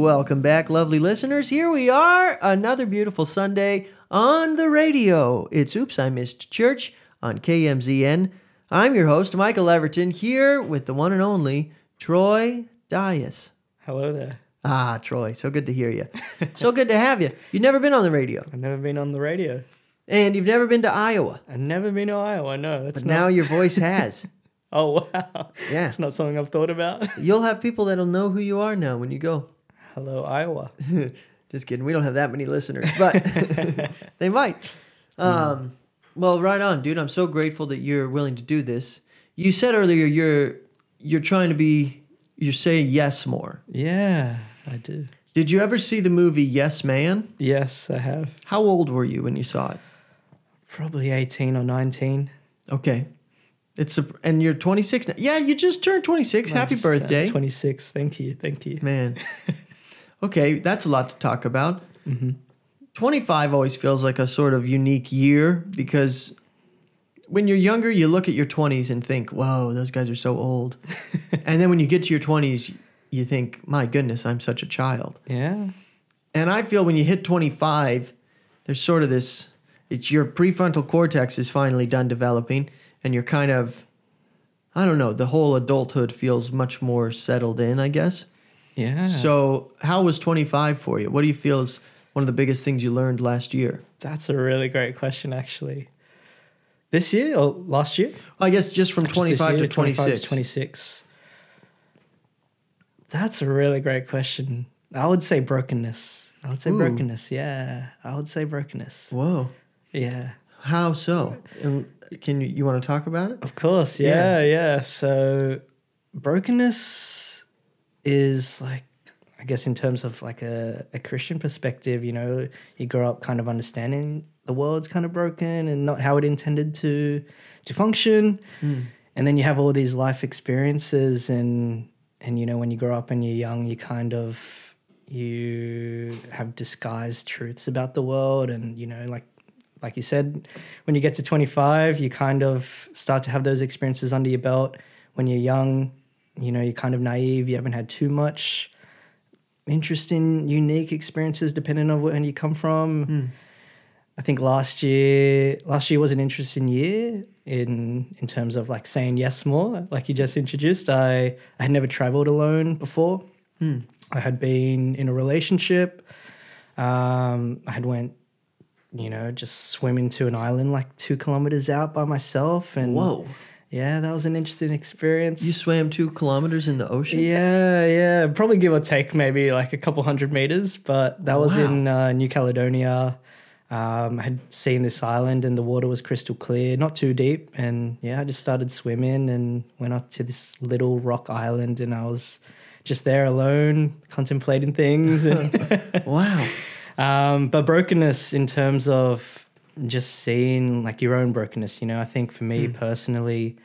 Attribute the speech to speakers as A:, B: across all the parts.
A: Welcome back, lovely listeners. Here we are, another beautiful Sunday on the radio. It's Oops, I Missed Church on KMZN. I'm your host, Micah Leaverton, here with the one and only Troy Dias.
B: Hello there.
A: Ah, Troy, so good to hear you. so good to have you. You've never been on the radio,
B: I've never been on the radio.
A: and you've never been to Iowa,
B: I've never been to Iowa. No, that's
A: but
B: not.
A: now your voice has.
B: oh wow.
A: Yeah.
B: It's not something I've thought about.
A: You'll have people that'll know who you are now when you go.
B: Hello, Iowa.
A: Just kidding. We don't have that many listeners, but they might. Um, well, right on, dude. I'm so grateful that you're willing to do this. You said earlier you're you're trying to be you're saying yes more.
B: Yeah, I do.
A: Did you ever see the movie Yes Man?
B: Yes, I have.
A: How old were you when you saw it?
B: Probably 18 or 19.
A: Okay. It's a, and you're 26 now. Yeah, you just turned 26.
B: I
A: Happy
B: just turned
A: birthday.
B: 26. Thank you. Thank you.
A: Man. Okay, that's a lot to talk about. Mm-hmm. 25 always feels like a sort of unique year because when you're younger, you look at your 20s and think, whoa, those guys are so old. and then when you get to your 20s, you think, my goodness, I'm such a child.
B: Yeah.
A: And I feel when you hit 25, there's sort of this it's your prefrontal cortex is finally done developing and you're kind of I don't know, the whole adulthood feels much more settled in, I guess.
B: Yeah.
A: So, how was 25 for you? What do you feel is one of the biggest things you learned last year?
B: that's a really great question, actually. This year or last year?
A: I guess just from
B: Just
A: 25
B: year,
A: to 26.
B: 26. That's a really great question. I would say brokenness. I would say
A: Ooh.
B: brokenness. Yeah. I would say brokenness.
A: Whoa.
B: Yeah.
A: How so? And can you you want to talk about it?
B: Of course. Yeah. Yeah. So brokenness is like, I guess, in terms of like a, a Christian perspective, you know, you grow up kind of understanding the world's kind of broken and not how it intended to to function. Hmm. And then you have all these life experiences and and you know when you grow up and you're young you kind of you have disguised truths about the world and you know like like you said when you get to 25 you kind of start to have those experiences under your belt when you're young you know you're kind of naive you haven't had too much interesting unique experiences depending on where you come from I think last year last year was an interesting year in in terms of like saying yes more. Like you just introduced, I I had never traveled alone before. I had been in a relationship. Um, I had went, you know, just swimming to an island like two kilometers out by myself, and
A: Whoa.
B: Yeah, that was an interesting experience.
A: You swam 2 kilometers in the ocean?
B: Yeah, yeah, probably give or take maybe like a couple hundred meters, but that was
A: Wow.
B: in uh, New Caledonia. Um, I had seen this island and the water was crystal clear, not too deep, and yeah, I just started swimming and went up to this little rock island, and I was just there alone, contemplating things. And
A: Wow.
B: um, but brokenness in terms of just seeing like your own brokenness, you know, I think for me personally,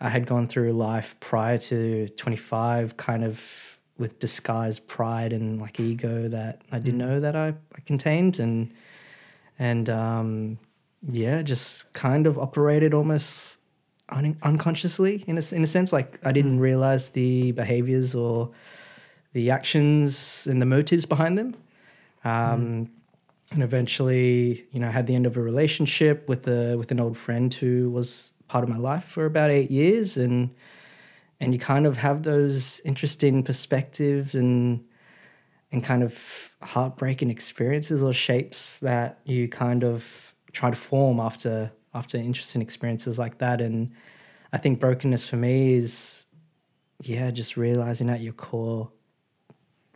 B: I had gone through life prior to 25 kind of with disguised pride and like ego that I didn't know that I, I contained and and um, yeah, just kind of operated almost un- unconsciously in a, in a sense. Like I didn't realize the behaviors or the actions and the motives behind them. Um, And eventually, you know, I had the end of a relationship with a with an old friend who was part of my life for about eight years, and and you kind of have those interesting perspectives and and kind of heartbreaking experiences or shapes that you kind of try to form after after interesting experiences like that. And I think brokenness for me is yeah, just realizing at your core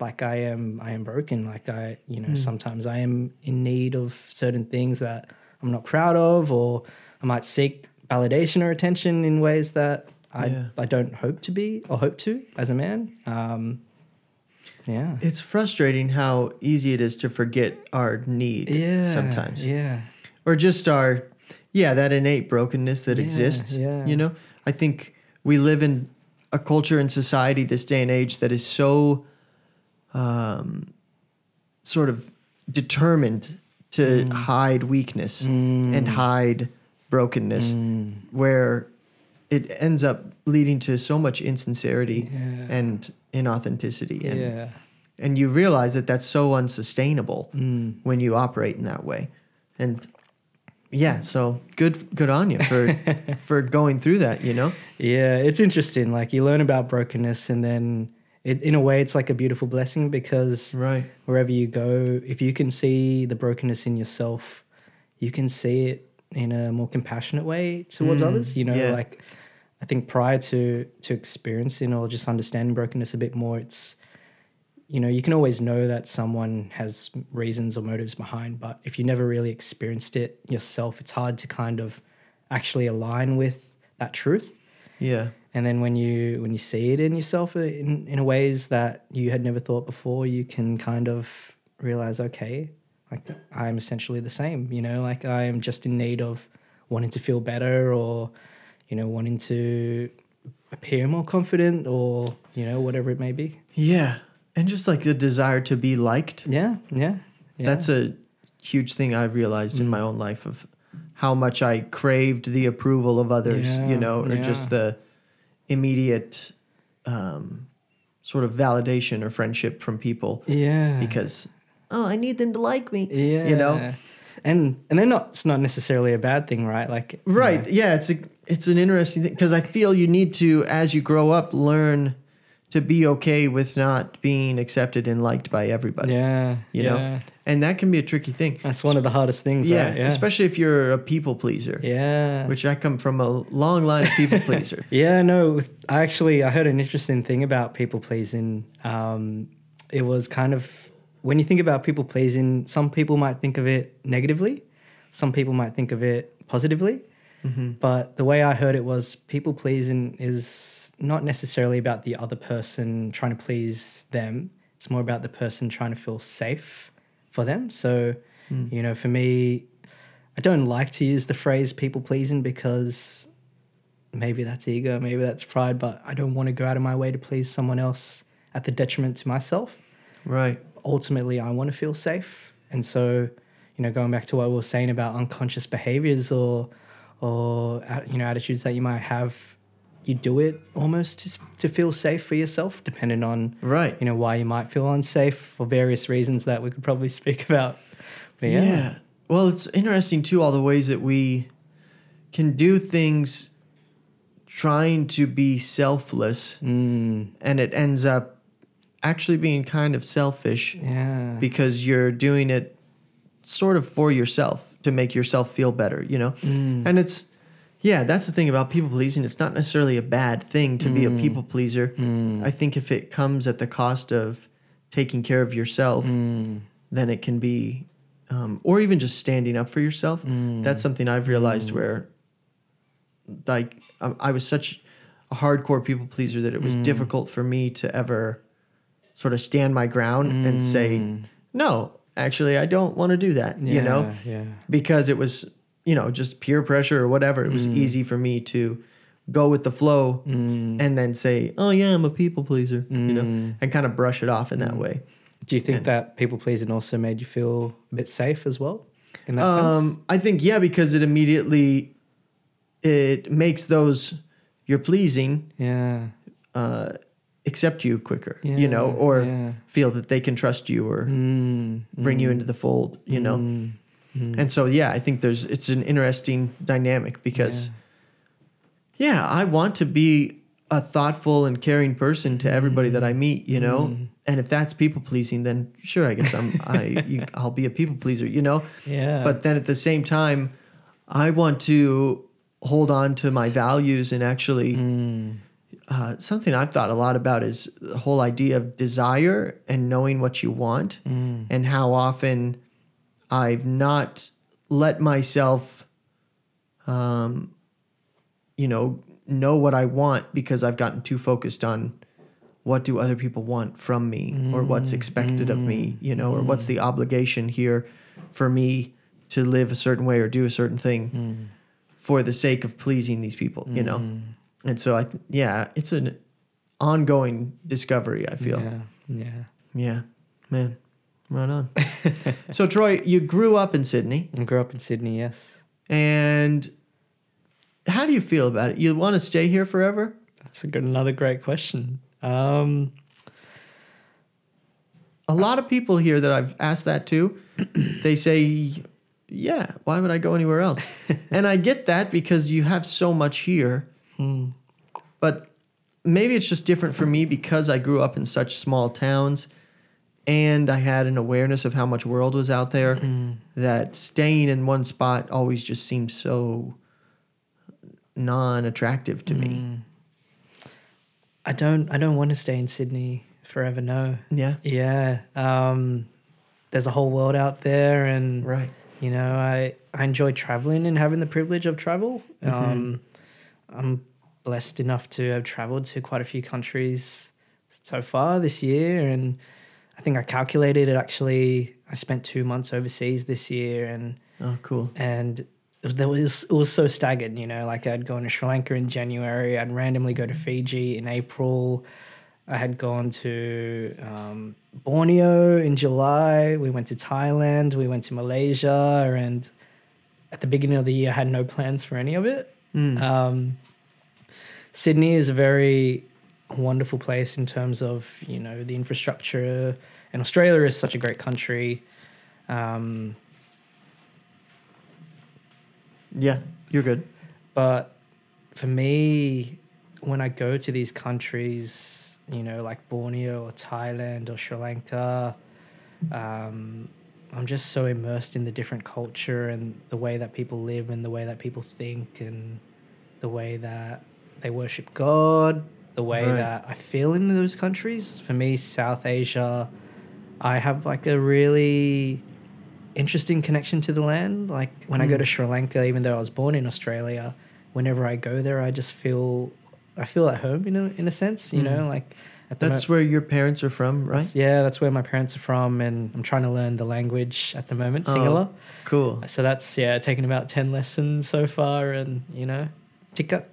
B: like I am I am broken. Like I, you know, sometimes I am in need of certain things that I'm not proud of or I might seek validation or attention in ways that I
A: Yeah.
B: I don't hope to be or hope to as a man. Um yeah.
A: It's frustrating how easy it is to forget our need
B: Yeah.
A: sometimes.
B: Yeah.
A: Or just our, yeah, that innate brokenness that
B: Yeah,
A: exists.
B: yeah.
A: You know, I think we live in a culture and society this day and age that is so um, sort of determined to
B: Mm.
A: hide weakness and hide brokenness,
B: Mm.
A: where it ends up leading to so much insincerity
B: Yeah.
A: and inauthenticity. And
B: Yeah.
A: and you realize that that's so unsustainable
B: Mm.
A: when you operate in that way. And yeah, so good good on you for for going through that, you know?
B: Yeah, it's interesting. Like you learn about brokenness, and then it, in a way, it's like a beautiful blessing because
A: Right.
B: wherever you go, if you can see the brokenness in yourself, you can see it in a more compassionate way towards
A: Mm,
B: others. You know,
A: yeah.
B: like I think prior to to experiencing or just understanding brokenness a bit more, it's you know you can always know that someone has reasons or motives behind, but if you never really experienced it yourself, it's hard to kind of actually align with that truth
A: Yeah.
B: And then when you when you see it in yourself uh, in in ways that you had never thought before you can kind of realize okay like i'm essentially the same you know like i am just in need of wanting to feel better or you know wanting to appear more confident or you know whatever it may be
A: Yeah. And just like the desire to be liked.
B: yeah yeah, yeah.
A: That's a huge thing I've realized in mm. my own life of how much I craved the approval of others,
B: Yeah,
A: you know, or just the immediate um, sort of validation or friendship from people
B: yeah
A: because oh, I need them to like me.
B: yeah
A: You know?
B: and and they're not it's not necessarily a bad thing right like
A: Right.
B: know,
A: Yeah, it's a it's an interesting thing because I feel you need to as you grow up learn to be okay with not being accepted and liked by everybody.
B: yeah
A: You
B: yeah.
A: know? And that can be a tricky thing.
B: that's one of the hardest things
A: Yeah,
B: right? yeah
A: especially if you're a people pleaser.
B: yeah
A: Which I come from a long line of people pleaser.
B: Yeah, no, I actually I heard an interesting thing about people pleasing. Um, it was kind of when you think about people pleasing, some people might think of it negatively, some people might think of it positively. But the way I heard it was people pleasing is not necessarily about the other person trying to please them. It's more about the person trying to feel safe for them. So, you know, for me, I don't like to use the phrase people pleasing because maybe that's ego, maybe that's pride, but I don't want to go out of my way to please someone else at the detriment to myself.
A: Right.
B: Ultimately, I want to feel safe. And so, you know, going back to what we were saying about unconscious behaviors or, or uh, you know, attitudes that you might have, you do it almost to, to feel safe for yourself, depending on,
A: Right.
B: you know, why you might feel unsafe for various reasons that we could probably speak about. But
A: Yeah.
B: yeah.
A: Well, it's interesting too, all the ways that we can do things trying to be selfless
B: Mm,
A: and it ends up actually being kind of selfish
B: yeah.
A: because you're doing it sort of for yourself to make yourself feel better, you know?
B: Mm.
A: And it's, yeah, that's the thing about people pleasing. It's not necessarily a bad thing to be a people pleaser.
B: Mm.
A: I think if it comes at the cost of taking care of yourself,
B: Mm.
A: then it can be, um, or even just standing up for yourself.
B: Mm.
A: That's something I've realized where, like, I, I was such a hardcore people pleaser that it
B: Mm.
A: was difficult for me to ever sort of stand my ground and say,
B: Mm.
A: no, actually, I don't want to do that, you know,
B: Yeah.
A: because it was, you know, just peer pressure or whatever. It was easy for me to go with the flow
B: Mm.
A: and then say, oh, yeah, I'm a people pleaser, you know,
B: Mm.
A: and kind of brush it off in that way.
B: Do you think
A: And-
B: that people pleasing also made you feel a bit safe as well? In that
A: Um,
B: sense?
A: I think yeah, because it immediately it makes those you're pleasing
B: Yeah.
A: uh, accept you quicker,
B: yeah.
A: you know, or
B: yeah.
A: feel that they can trust you or
B: Mm,
A: bring you
B: mm,
A: into the fold, you know.
B: Mm, mm.
A: And so yeah, I think there's it's an interesting dynamic because yeah, I want to be a thoughtful and caring person to everybody that I meet, you know.
B: Mm.
A: And if that's people pleasing, then sure, I guess I'm I you, I'll be a people pleaser, you know.
B: yeah.
A: But then at the same time, I want to hold on to my values and actually
B: Mm,
A: uh, something I've thought a lot about is the whole idea of desire and knowing what you want
B: mm,
A: and how often I've not let myself, um, you know, know what I want because I've gotten too focused on what do other people want from me or what's expected of me, you know, or what's the obligation here for me to live a certain way or do a certain thing
B: mm,
A: for the sake of pleasing these people, you know.
B: mm.
A: And so I, th- yeah, it's an ongoing discovery. I feel,
B: Yeah. Yeah.
A: yeah, man, right on. so Troy, you grew up in Sydney,
B: I grew up in Sydney, yes.
A: and how do you feel about it? You want to stay here forever?
B: That's a good, another great question. Um,
A: a lot of people here that I've asked that to, they say, "Yeah, why would I go anywhere else?" and I get that because you have so much here. But maybe it's just different for me because I grew up in such small towns and I had an awareness of how much world was out there that staying in one spot always just seemed so non-attractive to me.
B: I don't I don't want to stay in Sydney forever. No.
A: Yeah.
B: Yeah. Um, there's a whole world out there, and
A: Right.
B: you know, I I enjoy traveling and having the privilege of travel. Um, I'm blessed enough to have traveled to quite a few countries so far this year, and I think I calculated it. Actually, I spent two months overseas this year, and
A: Oh, cool.
B: and there was it was so staggered you know like i'd gone to sri lanka in january i'd randomly go to fiji in april i had gone to um, borneo in july we went to thailand we went to malaysia and at the beginning of the year i had no plans for any of it um, sydney is a very wonderful place in terms of you know the infrastructure. And australia is such a great country. Um,
A: Yeah, you're good.
B: But for me, when I go to these countries, you know, like Borneo or Thailand or Sri Lanka, um, I'm just so immersed in the different culture and the way that people live and the way that people think and the way that they worship God, the way
A: Right.
B: that I feel in those countries. For me, South Asia, I have like a really interesting connection to the land. Like when I go to
A: Mm.
B: Sri Lanka, even though I was born in Australia, whenever I go there, I just feel I feel at home in a in a sense. You know,
A: Mm.
B: like at the
A: That's
B: mo-
A: where your parents are from, right?
B: yeah, that's where my parents are from, and I'm trying to learn the language at the moment,
A: Oh. Cool.
B: So that's yeah, taken about ten lessons so far, and you know, pulong.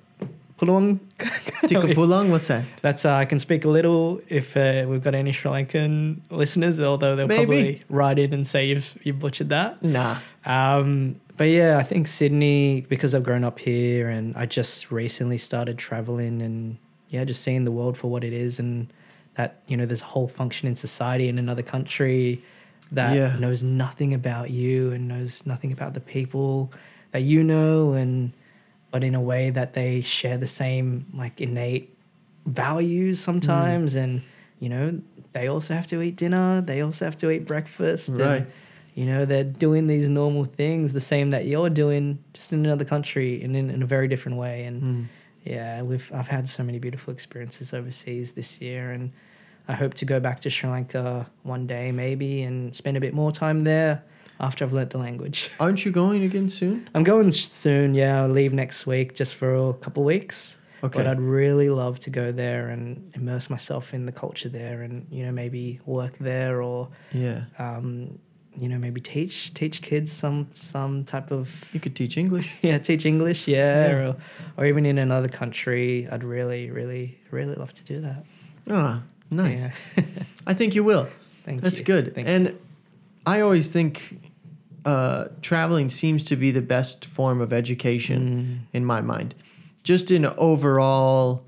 A: Tika pulang, what's that?
B: That's uh, I can speak a little if uh, we've got any Sri Lankan listeners, although they'll
A: Maybe.
B: probably write in and say you've you butchered that.
A: Nah.
B: Um, but yeah, I think Sydney because I've grown up here and I just recently started traveling and yeah, just seeing the world for what it is and that you know there's a whole function in society in another country that
A: Yeah.
B: knows nothing about you and knows nothing about the people that you know and but in a way that they share the same like innate values sometimes and you know they also have to eat dinner they also have to eat breakfast and,
A: Right.
B: you know they're doing these normal things the same that you're doing just in another country and in, in a very different way and
A: Mm.
B: yeah we've i've had so many beautiful experiences overseas this year and i hope to go back to sri lanka one day maybe and spend a bit more time there after i've learnt the language
A: Aren't you going again soon?
B: i'm going soon yeah i'll leave next week just for a couple weeks
A: Okay.
B: but i'd really love to go there and immerse myself in the culture there and you know maybe work there or
A: Yeah.
B: um, you know, maybe teach teach kids some some type of
A: You could teach English.
B: yeah, teach English, yeah,
A: Yeah.
B: Or, or even in another country. I'd really, really, really love to do that.
A: Ah, nice.
B: Yeah.
A: I think you will.
B: Thank
A: That's
B: you.
A: good.
B: Thank
A: and I always think uh, traveling seems to be the best form of education
B: Mm.
A: in my mind. Just in overall,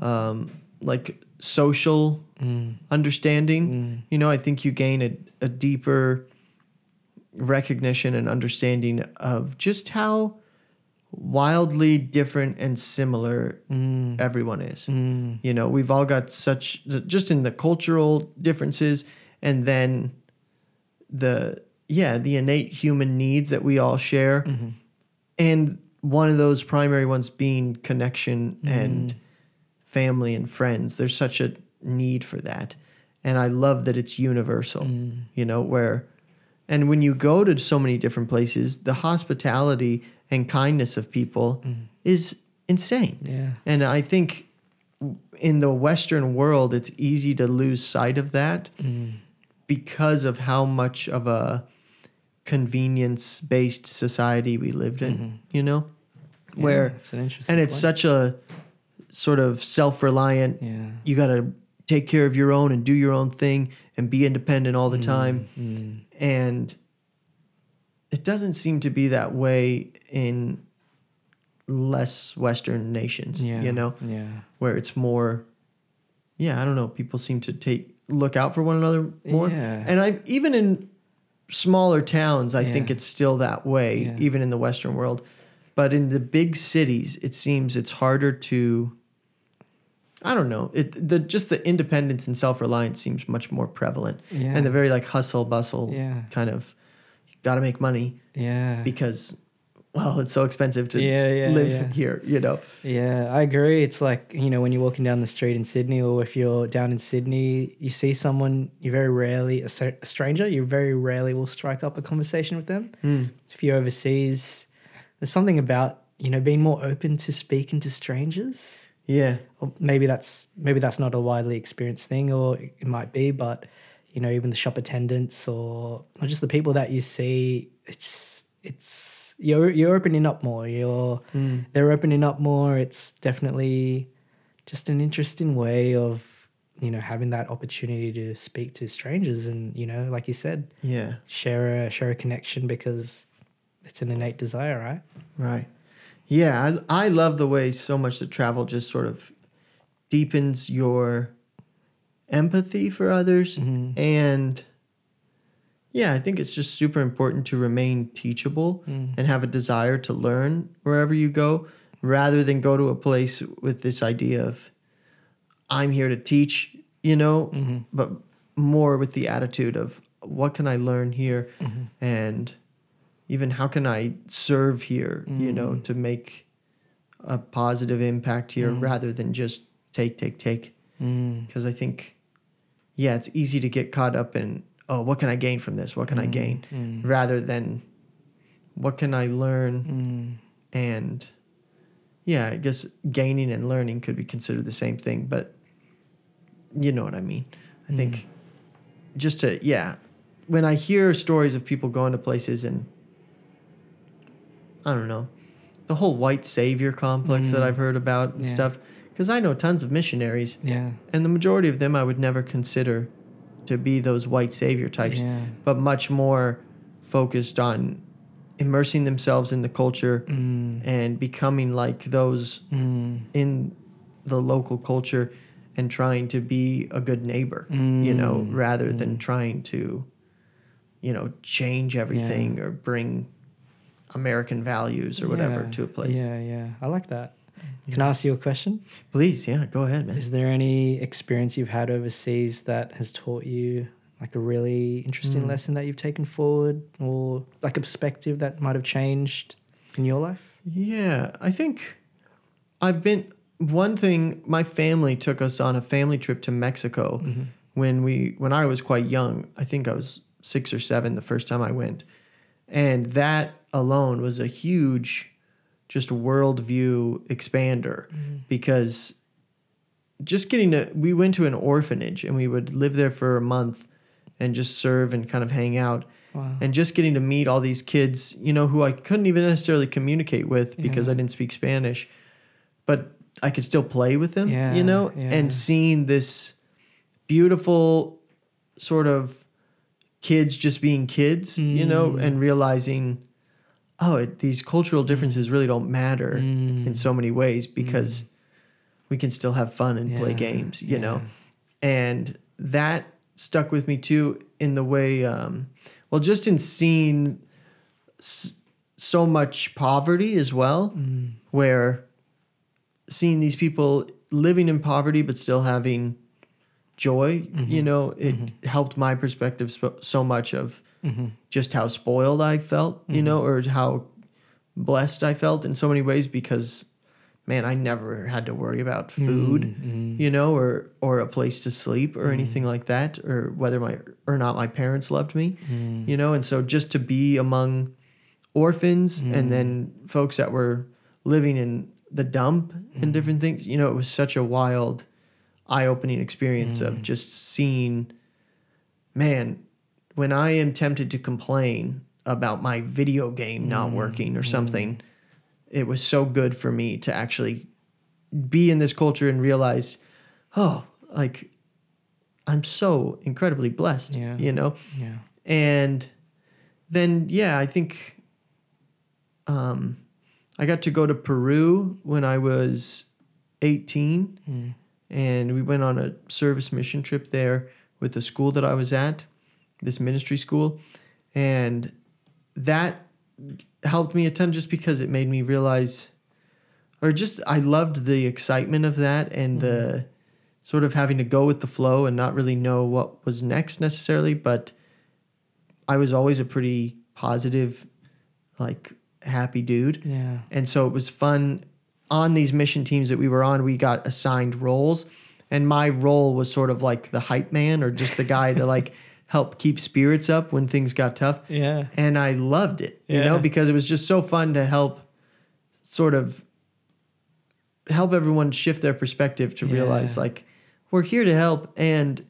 A: um, like social
B: Mm.
A: understanding.
B: Mm.
A: You know, I think you gain a, a deeper recognition and understanding of just how wildly different and similar
B: Mm.
A: everyone is.
B: Mm.
A: You know, we've all got such just in the cultural differences and then the yeah, the innate human needs that we all share.
B: Mhm.
A: And one of those primary ones being connection and family and friends. There's such a need for that. And I love that it's universal.
B: Mm.
A: You know, where and when you go to so many different places, the hospitality and kindness of people
B: Mm.
A: is insane.
B: Yeah.
A: And I think in the Western world, it's easy to lose sight of that
B: Mm.
A: because of how much of a convenience based society we lived in,
B: Mhm.
A: you know?
B: Yeah,
A: Where,
B: it's an interesting
A: and it's
B: point.
A: such a sort of self reliant,
B: yeah.
A: you got to take care of your own and do your own thing and be independent all the time.
B: Mm.
A: And it doesn't seem to be that way in less Western nations,
B: Yeah.
A: you know?
B: Yeah.
A: where it's more yeah i don't know people seem to take look out for one another more.
B: Yeah.
A: And I even in smaller towns, I think it's still that way,
B: Yeah.
A: even in the Western world. But in the big cities, it seems it's harder to. I don't know. It the just the independence and self reliance seems much more prevalent,
B: Yeah.
A: and the very like hustle bustle
B: Yeah.
A: kind of. Got to make money
B: Yeah.
A: because, well, it's so expensive to
B: Yeah, yeah,
A: live
B: yeah.
A: here. You know.
B: Yeah, I agree. It's like, you know, when you're walking down the street in Sydney or if you're down in Sydney, you see someone, you very rarely, a, stranger, you very rarely will strike up a conversation with them.
A: Hmm.
B: If you're overseas, there's something about, you know, being more open to speaking to strangers.
A: Yeah.
B: Or maybe that's maybe that's not a widely experienced thing or it might be, but you know, even the shop attendants or or just the people that you see, it's it's you're you're opening up more. You're hmm. they're opening up more. It's definitely just an interesting way of you know having that opportunity to speak to strangers and you know, like you said,
A: Yeah.
B: share a share a connection because it's an innate desire, right?
A: Right. Yeah, I, I love the way so much that travel just sort of deepens your empathy for others. Mm-hmm. And yeah, I think it's just super important to remain teachable mm. and have a desire to learn wherever you go rather than go to a place with this idea of, I'm here to teach, you know, mm-hmm. but more with the attitude of, what can I learn here? Mm-hmm. And even how can I serve here, you know, mm. to make a positive impact here mm. rather than just take, take, take. Because I think, yeah, it's easy to get caught up in, oh, what can I gain from this? What can I gain? Mm, mm. Rather than, what can I learn? Mm. And yeah, I guess gaining and learning could be considered the same thing, but you know what I mean. I think just to, yeah, when I hear stories of people going to places and I don't know, the whole white savior complex that I've heard about and
B: Yeah.
A: stuff, because I know tons of missionaries,
B: Yeah.
A: and the majority of them I would never consider to be those white savior types,
B: Yeah.
A: but much more focused on immersing themselves in the culture
B: Mm.
A: and becoming like those
B: Mm.
A: in the local culture and trying to be a good neighbor, you know,
B: Mm.
A: rather than trying to, you know, change everything or bring American values or whatever
B: Yeah.
A: to a place.
B: Yeah, yeah. I like that. Can I ask you a question?
A: Please, yeah, go ahead, man.
B: Is there any experience you've had overseas that has taught you like a really interesting
A: Hmm.
B: lesson that you've taken forward or like a perspective that might have changed in your life?
A: Yeah, I think I've been one thing my family took us on a family trip to Mexico when we when I was quite young. I think I was 6 or 7 the first time I went. And that alone was a huge just worldview expander because just getting to we went to an orphanage and we would live there for a month and just serve and kind of hang out
B: Wow.
A: and just getting to meet all these kids, you know, who I couldn't even necessarily communicate with because I didn't speak Spanish, but I could still play with them,
B: Yeah,
A: you know,
B: yeah.
A: and seeing this beautiful sort of kids just being kids, you know,
B: Mm.
A: and realizing, oh, it, these cultural differences really don't matter
B: Mm.
A: in so many ways because we can still have fun and play games, you know and that stuck with me too in the way um well just in seeing s- so much poverty as well
B: Mm.
A: where seeing these people living in poverty but still having joy
B: Mm-hmm.
A: you know it helped my perspective so, so much of
B: Mm-hmm.
A: just how spoiled i felt you know or how blessed i felt in so many ways because man i never had to worry about food
B: Mm-hmm.
A: you know, or or a place to sleep or anything like that, or whether my or not my parents loved me,
B: Mm.
A: you know, and so just to be among orphans and then folks that were living in the dump and different things, you know, it was such a wild, eye-opening experience of just seeing, man, when I am tempted to complain about my video game not mm, working or mm. something, it was so good for me to actually be in this culture and realize, oh, like I'm so incredibly blessed,
B: Yeah.
A: you know?
B: Yeah.
A: And then, yeah, I think um, I got to go to Peru when I was 18, mm. and we went on a service mission trip there with the school that I was at, this ministry school, and that helped me a ton just because it made me realize or just I loved the excitement of that and the mm-hmm. sort of having to go with the flow and not really know what was next necessarily, but I was always a pretty positive like happy dude.
B: Yeah.
A: And so it was fun on these mission teams that we were on, we got assigned roles. And my role was sort of like the hype man or just the guy to like help keep spirits up when things got tough.
B: Yeah.
A: And I loved it, you know, because it was just so fun to help sort of help everyone shift their perspective to realize like we're here to help and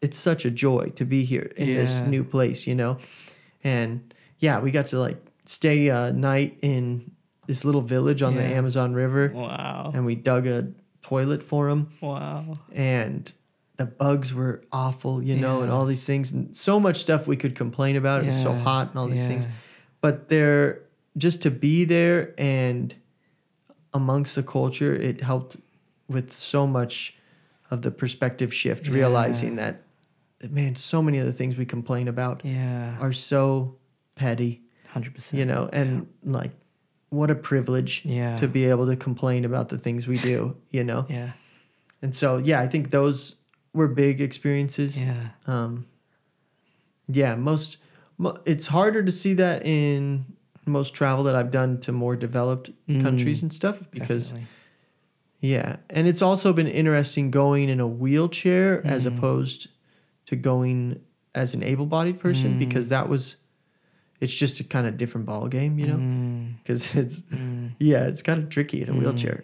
A: it's such a joy to be here in this new place, you know. And yeah, we got to like stay a night in this little village on the Amazon River
B: Wow.
A: and we dug a toilet for him
B: Wow.
A: and the bugs were awful, you know, and all these things and so much stuff we could complain about. It was so hot and all these things. But there just to be there and amongst the culture, it helped with so much of the perspective shift,
B: Yeah.
A: realizing that man, so many of the things we complain about
B: Yeah.
A: are so petty,
B: Hundred percent.
A: you know, and like what a privilege
B: Yeah.
A: to be able to complain about the things we do, you know.
B: Yeah.
A: And so, yeah, I think those were big experiences.
B: Yeah.
A: Um, yeah, most, mo- it's harder to see that in most travel that I've done to more developed
B: Mm,
A: countries and stuff because,
B: Definitely.
A: yeah. And it's also been interesting going in a wheelchair as
B: Mm.
A: opposed to going as an able bodied person
B: Mm.
A: because that was, it's just a kind of different ball game, you know?
B: Mm,
A: Because it's,
B: mm,
A: yeah, it's kind of tricky in a
B: mm,
A: wheelchair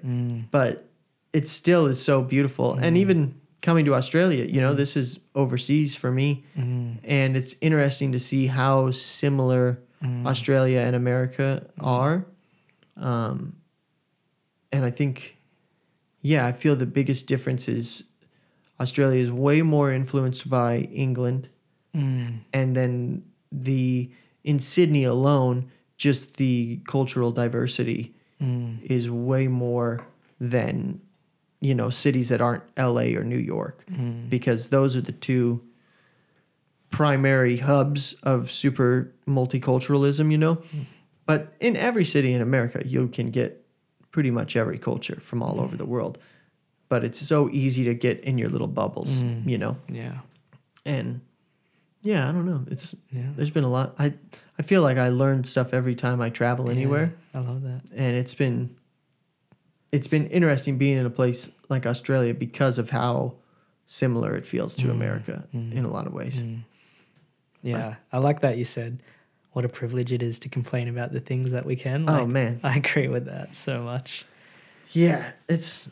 A: but it still is so beautiful. And even coming to Australia, you know, this is overseas for me,
B: Mm,
A: and it's interesting to see how similar
B: mm.
A: Australia and America are. Um, and I think, yeah, I feel the biggest difference is Australia is way more influenced by England,
B: Mm,
A: and then the in Sydney alone, just the cultural diversity
B: mm,
A: is way more than you know cities that aren't LA or New York
B: mm.
A: because those are the two primary hubs of super multiculturalism, you know. But in every city in America, you can get pretty much every culture from all over the world. But it's so easy to get in your little bubbles,
B: Mm.
A: you know.
B: Yeah.
A: And yeah, I don't know. It's
B: Yeah.
A: there's been a lot. I I feel like I learn stuff every time I travel anywhere
B: Yeah, I love that.
A: and it's been it's been interesting being in a place like Australia because of how similar it feels to
B: Mm,
A: America
B: mm,
A: in a lot of ways.
B: Mm. Yeah, I like that you said what a privilege it is to complain about the things that we can.
A: oh man,
B: I agree with that so much.
A: yeah, it's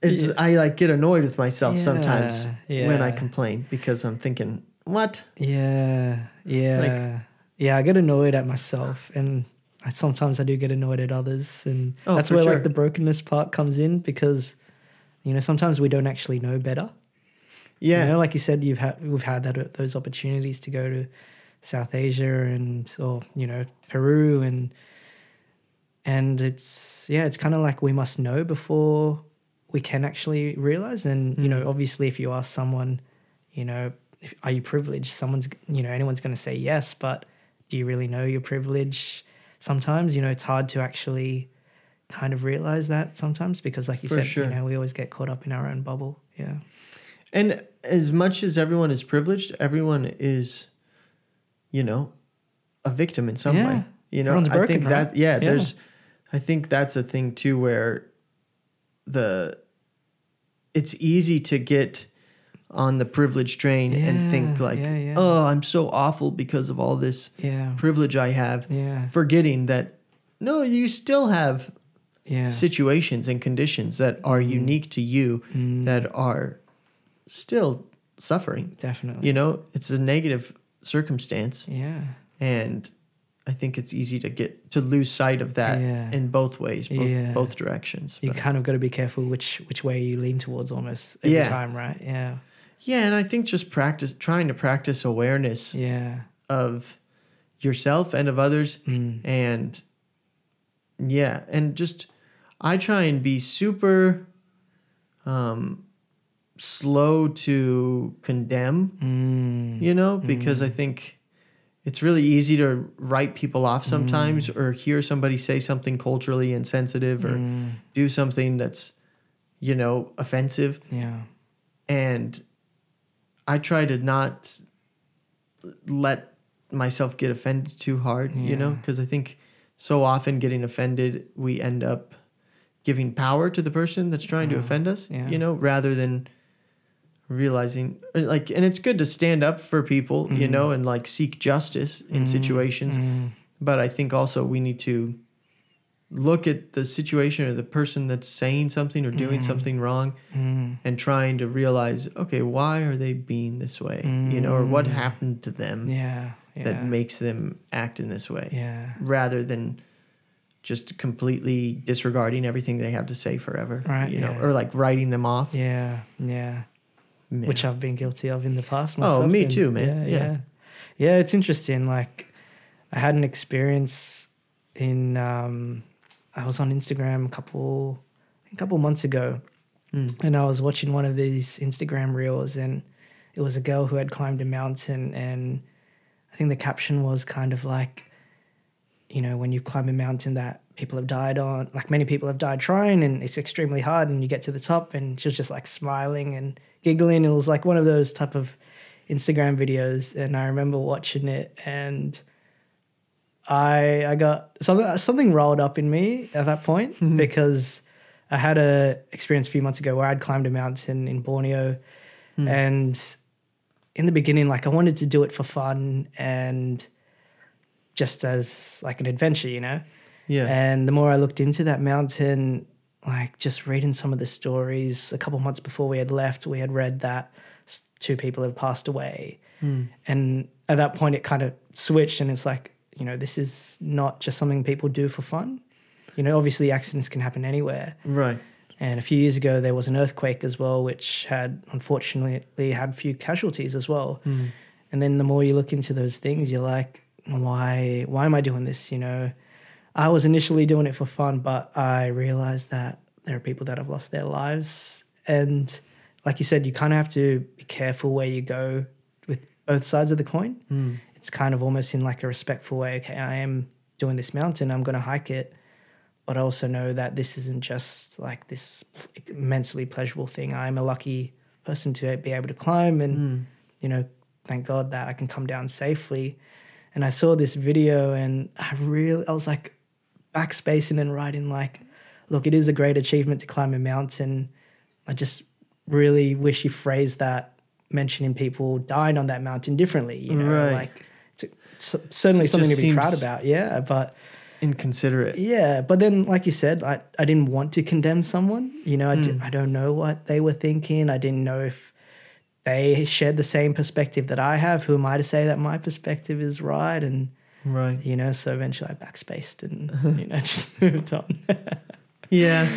A: it's
B: Yeah.
A: I like get annoyed with myself
B: Yeah,
A: sometimes when I complain because I'm thinking, what?
B: Yeah, yeah, like, yeah. I get annoyed at myself, and I, sometimes I do get annoyed at others, and
A: Oh,
B: that's where
A: sure.
B: like the brokenness part comes in because you know sometimes we don't actually know better.
A: Yeah,
B: You know, like you said, you've had we've had that those opportunities to go to South Asia and or you know Peru and and it's yeah, it's kind of like we must know before we can actually realize. And you know,
A: Mm.
B: obviously, if you ask someone, you know, if, are you privileged? Someone's you know anyone's going to say yes, but do you really know your privilege? Sometimes you know it's hard to actually kind of realize that sometimes because like you
A: For
B: said
A: sure.
B: you know we always get caught up in our own bubble yeah
A: and as much as everyone is privileged, everyone is, you know, a victim in some
B: Yeah.
A: way. You know,
B: Everyone's
A: I think
B: broken,
A: that yeah,
B: Yeah.
A: there's, I think that's a thing too where the, it's easy to get on the privilege train and think like,
B: yeah, yeah.
A: oh, I'm so awful because of all this
B: yeah
A: privilege I have,
B: yeah
A: forgetting that no, you still have
B: yeah
A: situations and conditions that are
B: Mm.
A: unique to you
B: Mm,
A: that are still suffering.
B: definitely
A: You know, it's a negative circumstance,
B: yeah
A: and I think it's easy to get to lose sight of that
B: Yeah.
A: in both ways, both,
B: Yeah.
A: both directions.
B: you kind of got to be careful which which way you lean towards almost every
A: Yeah.
B: time right yeah
A: yeah, and I think just practice trying to practice awareness
B: yeah
A: of yourself and of others,
B: mm.
A: and yeah, and just I try and be super um slow to condemn,
B: Mm.
A: you know, because I think it's really easy to write people off sometimes or hear somebody say something culturally insensitive or
B: Mm.
A: do something that's, you know, offensive.
B: Yeah.
A: And I try to not let myself get offended too hard, you know, because I think so often getting offended, we end up giving power to the person that's trying to
B: Oh,
A: offend us,
B: yeah.
A: you know, rather than realizing like and it's good to stand up for people, you
B: Mhm.
A: know, and like seek justice in
B: Mm,
A: situations,
B: mm,
A: but I think also we need to look at the situation or the person that's saying something or doing
B: Mhm.
A: something wrong
B: mm,
A: and trying to realize, okay, why are they being this way? You know, or what
B: Mm.
A: happened to them
B: yeah. Yeah.
A: that makes them act in this way,
B: yeah.
A: rather than just completely disregarding everything they have to say forever,
B: Right,
A: You know,
B: yeah.
A: or like writing them off.
B: Yeah. Yeah. Which I've been guilty of in the past.
A: Oh, me
B: and-
A: too, man.
B: Yeah,
A: Yeah.
B: yeah, yeah. It's interesting. Like, I had an experience in. Um, I was on Instagram a couple, a couple months ago,
A: Mm.
B: and I was watching one of these Instagram reels, and it was a girl who had climbed a mountain, and I think the caption was kind of like, you know, when you climb a mountain that people have died on, like many people have died trying, and it's extremely hard, and you get to the top, and she was just like smiling and giggling. It was like one of those type of Instagram videos, and I remember watching it, and I I got something something rolled up in me at that point mm-hmm. because I had a experience a few months ago where I'd climbed a mountain in Borneo, hmm. and in the beginning, like I wanted to do it for fun and just as like an adventure, you know.
A: yeah,
B: And the more I looked into that mountain, like just reading some of the stories, a couple months before we had left, we had read that two people have passed away. Hmm. And at that point, it kind of switched, and it's like, you know, this is not just something people do for fun. You know, obviously, accidents can happen anywhere.
A: right.
B: And a few years ago, there was an earthquake as well, which had unfortunately had a few casualties as well. And then the more you look into those things, you're like, why? Why am I doing this? You know, I was initially doing it for fun, but I realized that there are people that have lost their lives, and like you said, you kind of have to be careful where you go with both sides of the coin.
A: Mm.
B: It's kind of almost in like a respectful way. Okay, I am doing this mountain. I'm going to hike it but I also know that this isn't just like this immensely pleasurable thing. I'm a lucky person to be able to climb, and
A: Mm.
B: you know, thank God that I can come down safely. And I saw this video, and I really, I was like backspacing and writing like, look, it is a great achievement to climb a mountain. I just really wish you phrased that mentioning people dying on that mountain differently. You know,
A: Right.
B: like it's, certainly
A: It
B: something to be proud about. Yeah, but.
A: Inconsiderate.
B: Yeah, but then, like you said, I, I didn't want to condemn someone. You know, I,
A: Mm.
B: I don't know what they were thinking. I didn't know if they shared the same perspective that I have. Who am I to say that my perspective is right? And,
A: Right.
B: you know, so eventually I backspaced and, you know, just moved on.
A: Yeah.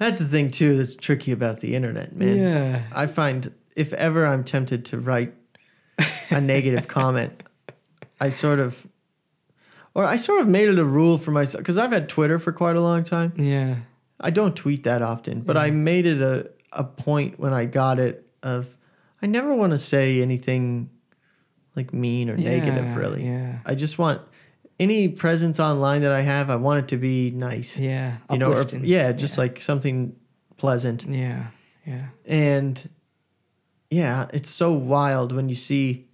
A: That's the thing too that's tricky about the internet, man.
B: Yeah.
A: I find if ever I'm tempted to write a negative comment, I sort of or I sort of made it a rule for myself because I've had Twitter for quite a long time.
B: Yeah.
A: I don't tweet that often, but I made it a, a point when I got it of I never want to say anything like mean or negative
B: Yeah,
A: really.
B: yeah.
A: I just want any presence online that I have, I want it to be nice.
B: Yeah.
A: You know, or,
B: Uplifting.
A: yeah, just like something pleasant.
B: Yeah. Yeah.
A: And yeah, it's so wild when you see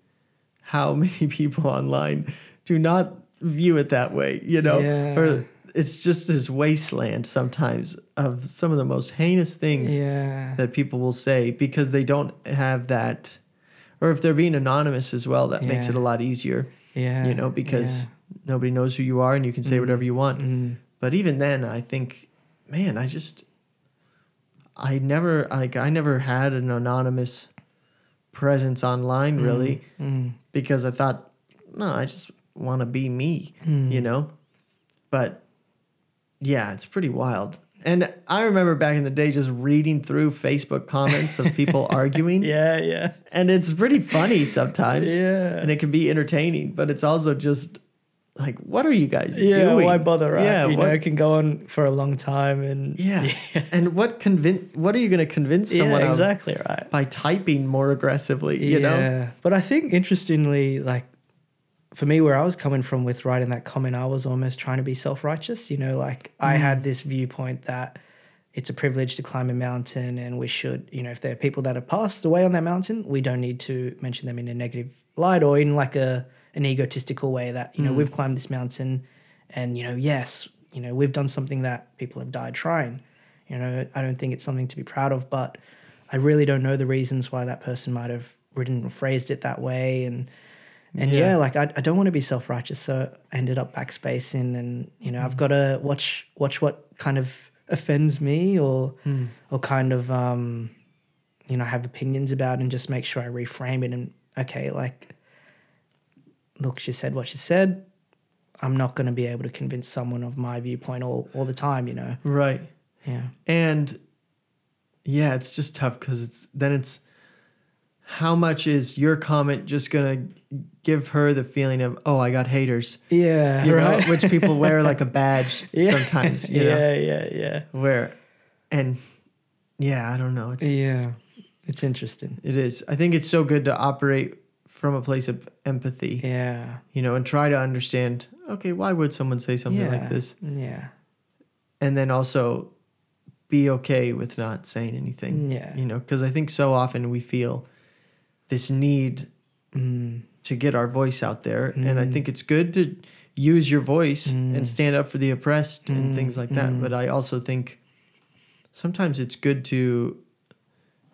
A: how many people online do not view it that way, you know?
B: Yeah.
A: Or it's just this wasteland sometimes of some of the most heinous things
B: Yeah.
A: that people will say because they don't have that or if they're being anonymous as well, that makes it a lot easier,
B: Yeah.
A: you know, because nobody knows who you are and you can say whatever you want.
B: Mm.
A: But even then, I think, man, I just, I never like I never had an anonymous presence online really
B: Mm.
A: because I thought, no, I just want to be me,
B: Mm.
A: you know. But yeah, it's pretty wild. And I remember back in the day just reading through Facebook comments of people arguing,
B: Yeah. Yeah.
A: and it's pretty funny sometimes
B: Yeah.
A: and it can be entertaining, but it's also just like what are you guys
B: Yeah,
A: doing?
B: why bother, right?
A: Yeah,
B: you
A: what,
B: know, it can go on for a long time and
A: yeah. and what convince? What are you going to convince someone
B: yeah,
A: of
B: exactly right.
A: by typing more aggressively? You know,
B: Yeah. But I think interestingly, like for me, where I was coming from with writing that comment, I was almost trying to be self righteous. You know, like I
A: Mm.
B: had this viewpoint that it's a privilege to climb a mountain and we should, you know, if there are people that have passed away on that mountain, we don't need to mention them in a negative light or in like a an egotistical way that,
A: Mm.
B: you know, we've climbed this mountain and, you know, yes, you know, we've done something that people have died trying. You know, I don't think it's something to be proud of, but I really don't know the reasons why that person might have written or phrased it that way. And and yeah,
A: Yeah.
B: like I, I don't want to be self righteous, so I ended up backspacing, and you know I've got to watch watch what kind of offends me or or kind of um you know have opinions about, and just make sure I reframe it and okay, like look, she said what she said. I'm not going to be able to convince someone of my viewpoint all, all the time, you know.
A: right?
B: Yeah.
A: And yeah, it's just tough because it's then it's how much is your comment just gonna give her the feeling of oh I got haters,
B: Yeah.
A: you
B: right.
A: know, which people wear like a badge
B: Yeah.
A: sometimes, you
B: yeah,
A: know,
B: yeah, yeah.
A: where and yeah, I don't know, it's
B: Yeah. It's interesting.
A: it is. I think it's so good to operate from a place of empathy,
B: Yeah.
A: you know, and try to understand. Okay, why would someone say something
B: yeah.
A: like this?
B: Yeah.
A: and then also be okay with not saying anything.
B: Yeah.
A: You know, because I think so often we feel this need
B: Mm.
A: to get our voice out there. And I think it's good to use your voice and stand up for the oppressed and things like that. But I also think sometimes it's good to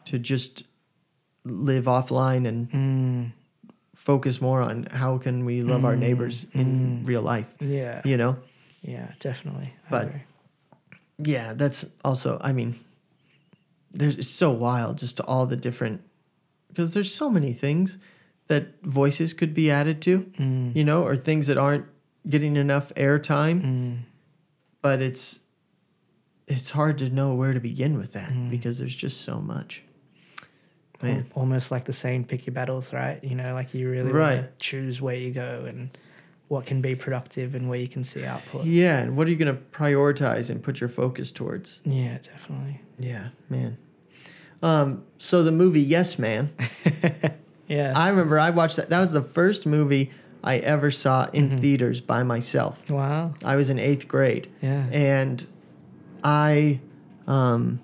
A: to just live offline and
B: Mm.
A: Focus more on how can we love our neighbors in real life.
B: Yeah.
A: You know?
B: Yeah, definitely. I
A: But-
B: agree.
A: yeah, that's also. I mean, there's it's so wild just to all the different because there's so many things that voices could be added to,
B: Mm.
A: you know, or things that aren't getting enough airtime.
B: Mm.
A: But it's it's hard to know where to begin with that
B: Mm.
A: because there's just so much. Man.
B: Almost like the same picky battles, right? You know, like you really
A: Right.
B: choose where you go and what can be productive and where you can see output.
A: Yeah, and what are you going to prioritize and put your focus towards?
B: Yeah, definitely.
A: Yeah, man. Um, so the movie Yes Man.
B: Yeah.
A: I remember I watched that. That was the first movie I ever saw in
B: Mm-hmm.
A: theaters by myself.
B: wow.
A: I was in eighth grade,
B: Yeah.
A: and I, um,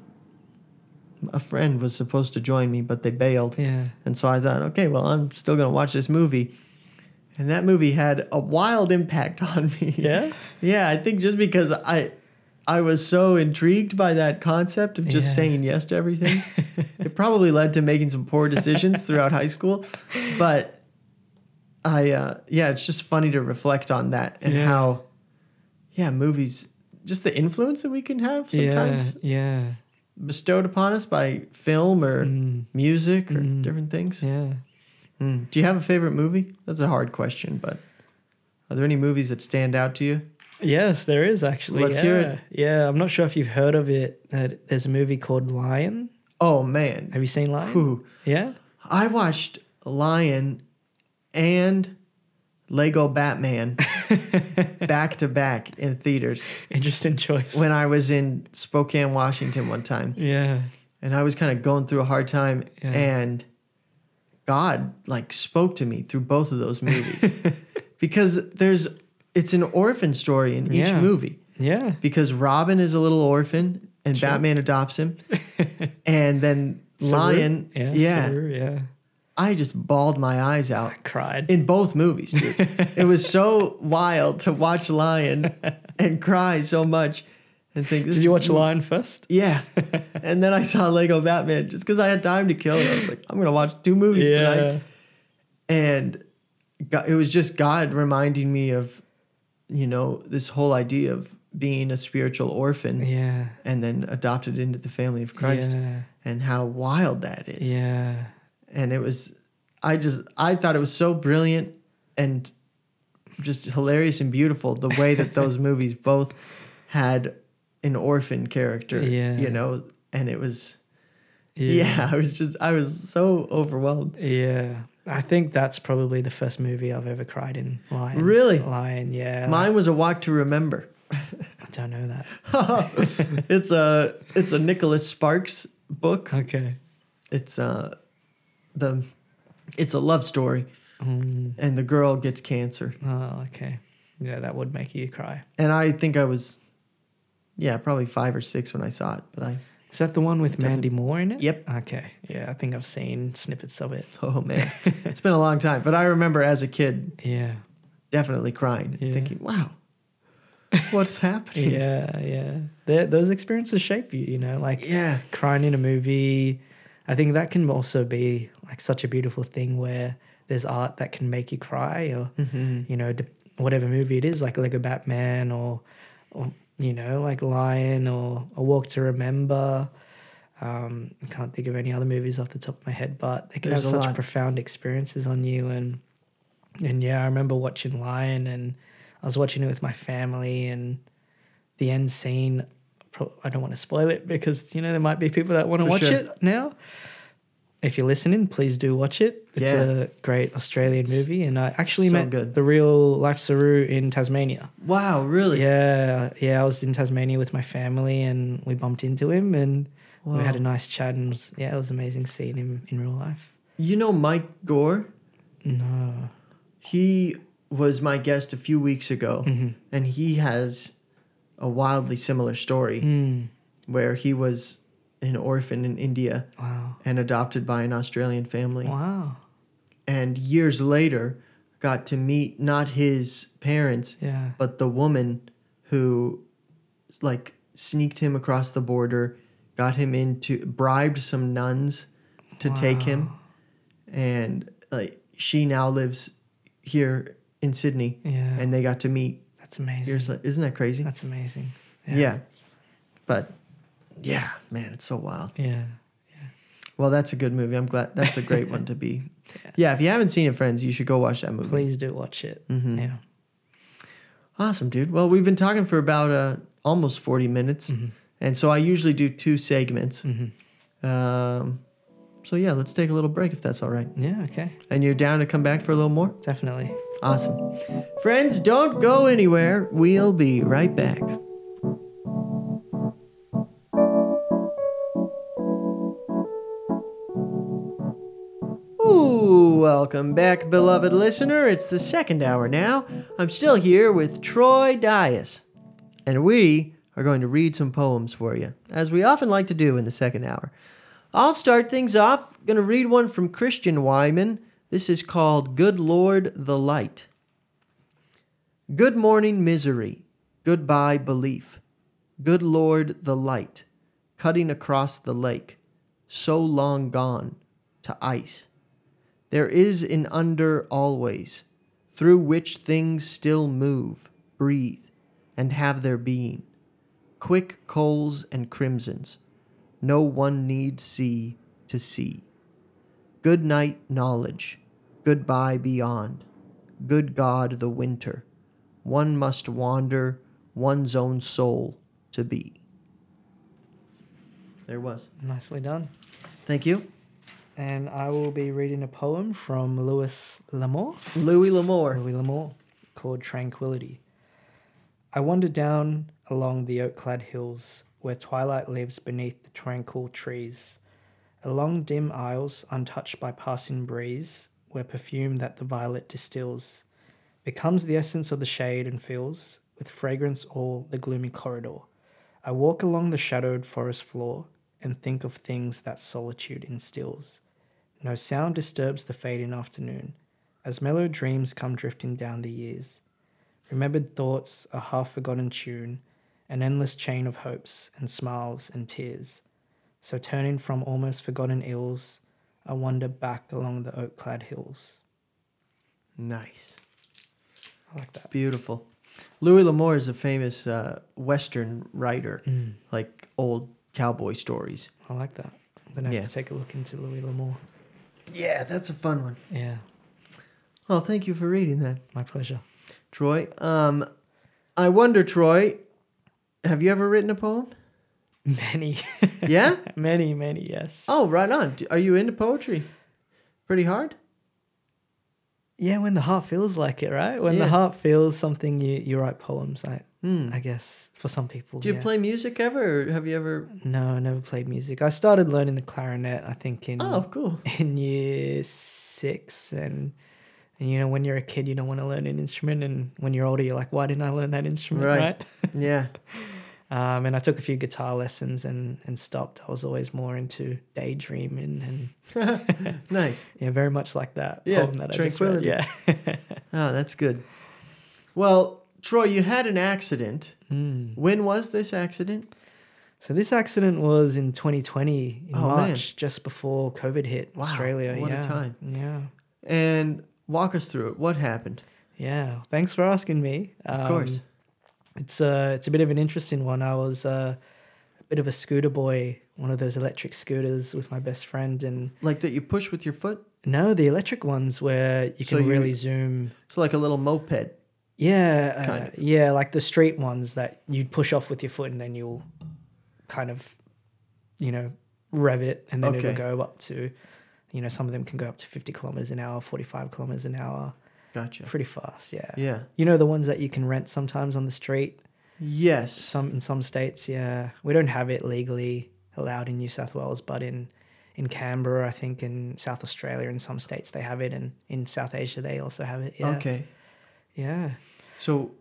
A: a friend was supposed to join me, but they bailed,
B: yeah.
A: and so I thought, okay, well, I'm still gonna watch this movie. And that movie had a wild impact on me.
B: Yeah.
A: yeah, I think just because I, I was so intrigued by that concept of just
B: Yeah.
A: saying yes to everything. it probably led to making some poor decisions throughout high school, but I uh, yeah, it's just funny to reflect on that and
B: Yeah.
A: how yeah, movies just the influence that we can have sometimes
B: Yeah.
A: Bestowed upon us by film or
B: Mm.
A: music or
B: Mm.
A: different things.
B: Yeah.
A: Mm. Do you have a favorite movie? That's a hard question, but are there any movies that stand out to you?
B: Yes, there is actually.
A: Let's
B: yeah.
A: hear it.
B: Yeah, I'm not sure if you've heard of it. There's a movie called Lion.
A: Oh man.
B: Have you seen Lion?
A: Whew.
B: Yeah.
A: I watched Lion and Lego Batman back to back in theaters
B: Interesting choice.
A: when I was in Spokane, Washington one time.
B: yeah.
A: And I was kind of going through a hard time
B: Yeah.
A: and God like spoke to me through both of those movies. because there's it's an orphan story in each
B: Yeah.
A: movie.
B: Yeah.
A: Because Robin is a little orphan and
B: Sure.
A: Batman adopts him. and then? Lion,
B: Yeah.
A: yeah,
B: yeah.
A: I just bawled my eyes out
B: I cried.
A: in both movies, dude. it was so wild to watch Lion and cry so much and think. This
B: Did you watch Lion first?
A: Yeah, and then I saw Lego Batman just because I had time to kill. And I was like, I'm gonna watch two movies tonight, and God, it was just God reminding me of, you know, this whole idea of being a spiritual orphan
B: Yeah.
A: and then adopted into the family of Christ,
B: Yeah.
A: and how wild that is
B: Yeah.
A: And it was i just i thought it was so brilliant and just hilarious and beautiful the way that those movies both had an orphan character
B: Yeah.
A: you know and it was yeah, I was just I was so overwhelmed.
B: Yeah. I think that's probably the first movie I've ever cried in. Lion.
A: Really?
B: Lion, yeah.
A: Mine was a walk to remember.
B: I don't know that.
A: it's a it's a Nicholas Sparks book.
B: Okay.
A: It's uh the it's a love story
B: Mm,
A: and the girl gets cancer.
B: oh, okay. Yeah, that would make you cry.
A: And I think I was yeah, probably 5 or 6 when I saw it, but I
B: Is that the one with Mandy Moore in it?
A: Yep.
B: Okay. Yeah, I think I've seen snippets of it.
A: oh man. it's been a long time, but I remember as a kid
B: Yeah.
A: definitely crying,
B: Yeah.
A: thinking, "Wow. What's happening?"
B: Yeah, yeah. They're, those experiences shape you, you know, like
A: Yeah.
B: crying in a movie. I think that can also be like such a beautiful thing where there's art that can make you cry or,
A: Mhm.
B: you know, whatever movie it is, like Lego Batman or, or you know, like Lion or A Walk to Remember. Um, I can't think of any other movies off the top of my head, but they can
A: There's
B: have such
A: lot.
B: profound experiences on you. And and yeah, I remember watching Lion, and I was watching it with my family, and the end scene. Pro- I don't want to spoil it because you know there might be people that want to
A: For
B: watch
A: sure.
B: it now. If you're listening, please do watch it. It's
A: Yeah.
B: a great Australian movie, and I actually
A: so
B: met
A: good.
B: the real life Saroo in Tasmania.
A: Wow, really?
B: Yeah, yeah, I was in Tasmania with my family, and we bumped into him, and we had a nice chat, and it was, yeah, it was amazing seeing him in real life.
A: You know Mike Gore?
B: No,
A: He was my guest a few weeks ago,
B: Mhm.
A: and he has a wildly similar story
B: Mm.
A: where he was an orphan in India
B: wow,
A: and adopted by an Australian family.
B: wow,
A: And years later, got to meet not his parents,
B: yeah,
A: but the woman who like sneaked him across the border, got him into bribed some nuns to take him. And like she now lives here in Sydney.
B: Yeah,
A: and they got to meet
B: that's amazing.
A: years later. Isn't that crazy?
B: That's amazing.
A: Yeah. But yeah, man, it's so wild.
B: yeah,
A: Well, that's a good movie. I'm glad that's a great one to be.
B: Yeah.
A: Yeah, if you haven't seen it, friends, you should go watch that movie.
B: Please do watch it.
A: Mhm.
B: Yeah,
A: Awesome, dude. Well, we've been talking for about uh, almost 40 minutes.
B: Mhm.
A: And so I usually do two segments.
B: hmm
A: Um, so yeah, let's take a little break if that's all right.
B: yeah, okay,
A: And you're down to come back for a little more?
B: definitely.
A: Awesome. Friends, don't go anywhere. We'll be right back. Ooh, welcome back, beloved listener. It's the second hour now. I'm still here with Troy Dias, and we are going to read some poems for you, as we often like to do in the second hour. I'll start things off. Going to read one from Christian Wiman. This is called Good Lord the Light. Good morning, misery. Goodbye, belief. Good Lord the Light, cutting across the lake, so long gone to ice. There is an under always, through which things still move, breathe, and have their being. Quick coals and crimsons, no one need see to see. Good night, knowledge. Goodbye, beyond. Good God, the winter. One must wander one's own soul to be. There it was.
B: Nicely done.
A: Thank you.
B: And I will be reading a poem from Louis L'Amour.
A: Louis L'Amour.
B: Louis L'Amour called Tranquility. I wander down along the oak clad hills where twilight lives beneath the tranquil trees, along dim aisles untouched by passing breeze, where perfume that the violet distills becomes the essence of the shade and fills with fragrance all the gloomy corridor. I walk along the shadowed forest floor and think of things that solitude instills. No sound disturbs the fading afternoon as mellow dreams come drifting down the years. Remembered thoughts, a half forgotten tune, an endless chain of hopes and smiles and tears. So turning from almost forgotten ills, I wander back along the oak clad hills.
A: Nice.
B: I like that.
A: Beautiful. Louis L'Amour is a famous uh, Western writer, like old cowboy stories.
B: I like that. I'm gonna have
A: Yeah.
B: to take a look into Louis L'Amour.
A: Yeah, that's a fun one.
B: Yeah,
A: Well, thank you for reading that,
B: my pleasure.
A: Troy. Um, I wonder, Troy, have you ever written a poem?
B: Many,
A: Yeah?
B: many, many. Yes.
A: Oh, right on. Are you into poetry? Pretty hard?
B: Yeah, when the heart feels like it, right? When
A: Yeah.
B: the heart feels something, you you write poems. I
A: Hmm.
B: I guess for some people.
A: Do you
B: yeah.
A: play music ever, or have you ever?
B: No, I never played music. I started learning the clarinet. I think in
A: Oh, cool.
B: in year six, and and you know when you're a kid, you don't want to learn an instrument, and when you're older, you're like, why didn't I learn that instrument?
A: Right.
B: Right.
A: Yeah.
B: Um, and I took a few guitar lessons and and stopped. I was always more into daydreaming and
A: Nice.
B: yeah, very much like that
A: Yeah,
B: that I just read.
A: tranquility.
B: Yeah.
A: Oh, that's good. Well, Troy, you had an accident.
B: Mm.
A: When was this accident?
B: So this accident was in 2020 in
A: Oh, man.
B: March, just before COVID hit
A: Wow,
B: Australia.
A: what a time.
B: Yeah.
A: And walk us through it. What happened?
B: Yeah. Thanks for asking me. Um,
A: Of course.
B: It's uh it's a bit of an interesting one. I was uh, a bit of a scooter boy, one of those electric scooters with my best friend and
A: Like that you push with your foot?
B: no, the electric ones where you
A: So
B: can
A: you-
B: really zoom.
A: So like a little moped.
B: Yeah, uh,
A: Kind of.
B: yeah, like the street ones that you push off with your foot and then you'll kind of, you know, rev it and then
A: Okay.
B: it'll go up to, you know, some of them can go up to 50 kilometers an hour, 45 kilometers an hour.
A: Gotcha.
B: Pretty fast, yeah.
A: Yeah.
B: You know, the ones that you can rent sometimes on the street?
A: Yes.
B: Some in some states, yeah. We don't have it legally allowed in New South Wales, but in in Canberra, I think in South Australia, in some states they have it, and in South Asia they also have it. Yeah.
A: Okay.
B: Yeah.
A: So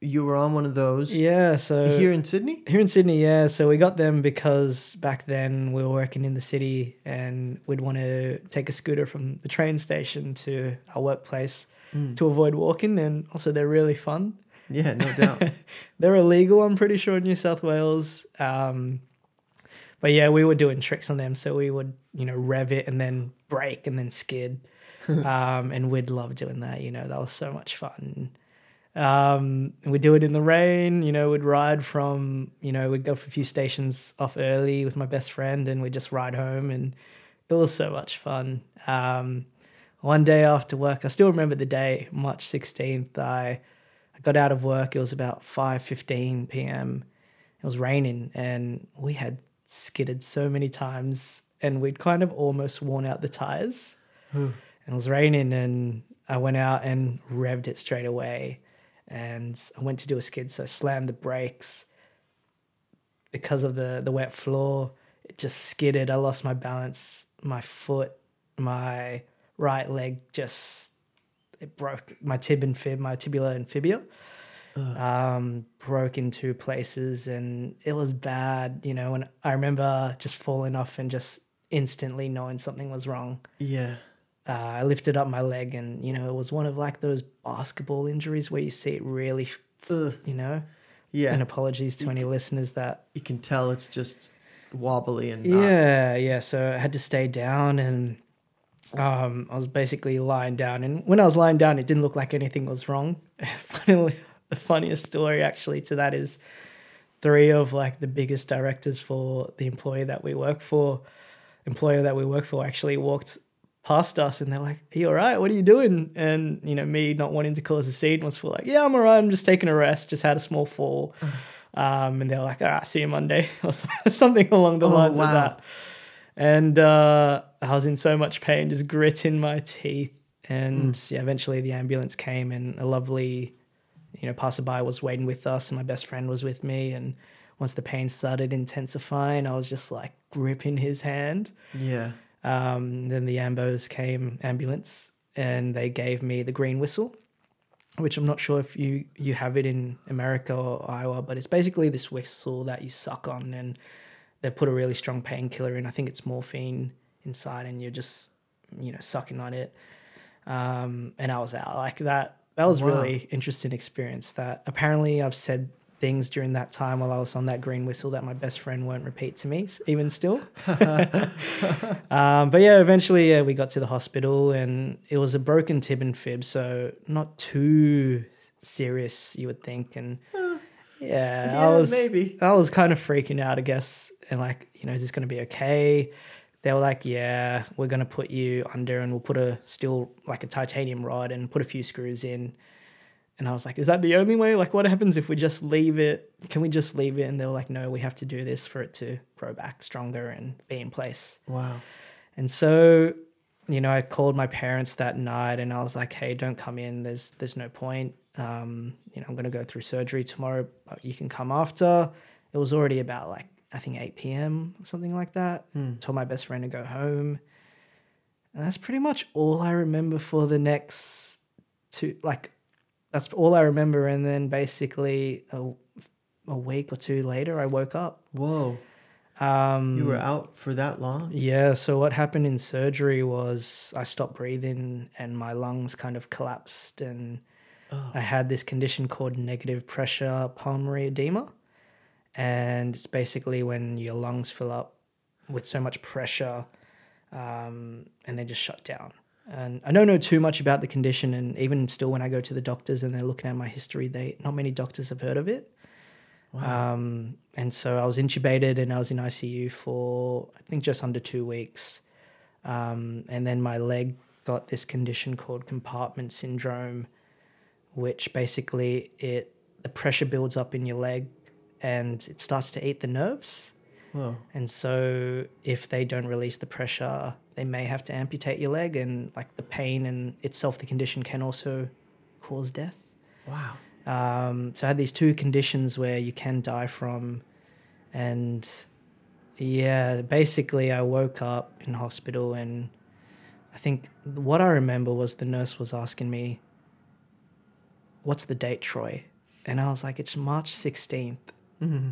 A: you were on one of those
B: Yeah. So
A: here in Sydney?
B: Here in Sydney, yeah. So we got them because back then we were working in the city and we'd want to take a scooter from the train station to our workplace
A: Mm.
B: to avoid walking. And also, they're really fun.
A: Yeah, no doubt.
B: They're illegal, I'm pretty sure, in New South Wales. Um, but yeah, we were doing tricks on them. So we would, you know, rev it and then brake and then skid. um, and we'd love doing that. You know, that was so much fun. Um, and we'd do it in the rain. You know, we'd ride from, you know, we'd go for a few stations off early with my best friend and we'd just ride home. And it was so much fun. Um, one day after work, I still remember the day, March 16th, I, I got out of work. It was about 5.15 p.m. It was raining and we had skidded so many times and we'd kind of almost worn out the tires.
A: Hmm.
B: And it was raining and I went out and revved it straight away. And I went to do a skid, so I slammed the brakes. Because of the, the wet floor, it just skidded. I lost my balance. My foot, my right leg just it broke. My tib and fib, my tibula and fibula, um, broke in two places, and it was bad. You know, and I remember just falling off and just instantly knowing something was wrong
A: Yeah.
B: uh, I lifted up my leg, and you know, it was one of like those basketball injuries where you see it really,
A: Ugh.
B: you know.
A: Yeah.
B: And apologies to any listeners that.
A: you can tell it's just wobbly and not.
B: Yeah, yeah. So I had to stay down, and um, I was basically lying down. And when I was lying down, it didn't look like anything was wrong. Finally, the funniest story actually to that is three of like the biggest directors for the employer that we work for, employer that we work for, actually walked past us and they're like, Are you all right? What are you doing? And, you know, me not wanting to cause a scene was for like, Yeah, I'm all right. I'm just taking a rest. Just had a small fall. Um, and they're like, All right, see you Monday or something along the
A: Oh,
B: lines
A: wow.
B: of that. And uh, I was in so much pain, just gritting my teeth. And yeah, eventually the ambulance came and a lovely, you know, passerby was waiting with us and my best friend was with me. And once the pain started intensifying, I was just like gripping his hand.
A: Yeah.
B: Um, then the ambos came, ambulance, and they gave me the green whistle, which I'm not sure if you you have it in America or Iowa, but it's basically this whistle that you suck on, and they put a really strong painkiller in. I think it's morphine inside, and you're just you know sucking on it. Um, and I was out like that. That was
A: Wow.
B: really interesting experience. That apparently I've said things during that time while I was on that green whistle that my best friend won't repeat to me, even still. um, but yeah, eventually yeah, we got to the hospital and it was a broken tib and fib, so not too serious, you would think. And yeah,
A: Yeah,
B: I was
A: maybe.
B: I was kind of freaking out, I guess, and like, you know, is this going to be okay? They were like, yeah, we're going to put you under and we'll put a steel like a titanium rod and put a few screws in. And I was like, is that the only way? Like, what happens if we just leave it? Can we just leave it? And they were like, no, we have to do this for it to grow back stronger and be in place.
A: Wow.
B: And so, you know, I called my parents that night and I was like, hey, don't come in. There's there's no point. Um, you know, I'm gonna go through surgery tomorrow, but you can come after. It was already about like I think 8 p.m. Or something like that. Told my best friend to go home. And that's pretty much all I remember for the next two like that's all I remember. And then basically a, a week or two later I woke up.
A: Whoa.
B: Um
A: You were out for that long?
B: yeah, so what happened in surgery was I stopped breathing and my lungs kind of collapsed and
A: Oh.
B: I had this condition called negative pressure pulmonary edema. And it's basically when your lungs fill up with so much pressure um, and they just shut down. And I don't know too much about the condition, and even still, when I go to the doctors and they're looking at my history, they not many doctors have heard of it. Um, and so I was intubated and I was in ICU for I think just under two weeks. Um, and then my leg got this condition called compartment syndrome, which basically it the pressure builds up in your leg and it starts to eat the nerves.
A: Whoa.
B: And so if they don't release the pressure, they may have to amputate your leg and like the pain and itself the condition can also cause death.
A: Wow.
B: Um, so I had these two conditions where you can die from, and yeah, basically I woke up in hospital and I think what I remember was the nurse was asking me, "What's the date, Troy?" And I was like, "It's March 16th."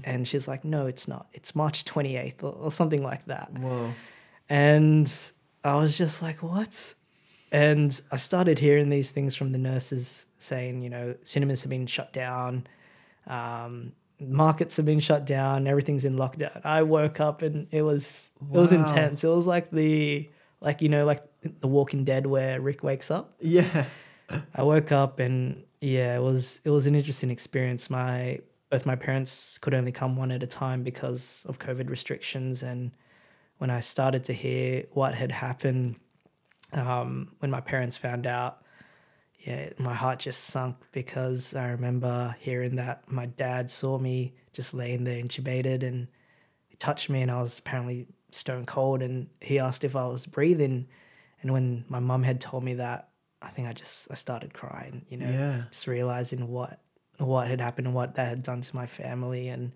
B: And she's like, "No, it's not. It's March 28th or, or something like that."
A: Whoa.
B: And I was just like, what? And I started hearing these things from the nurses saying, you know, cinemas have been shut down, um, markets have been shut down, everything's in lockdown. I woke up and it was it was intense. It was like the like you know like The Walking Dead where Rick wakes up.
A: Yeah.
B: I woke up and yeah, it was it was an interesting experience. My both my parents could only come one at a time because of COVID restrictions, and when I started to hear what had happened, um, when my parents found out, yeah, my heart just sunk because I remember hearing that my dad saw me just laying there intubated and he touched me and I was apparently stone cold and he asked if I was breathing and when my mum had told me that I think I just I started crying you know
A: Yeah.
B: just realizing what what had happened and what that had done to my family. And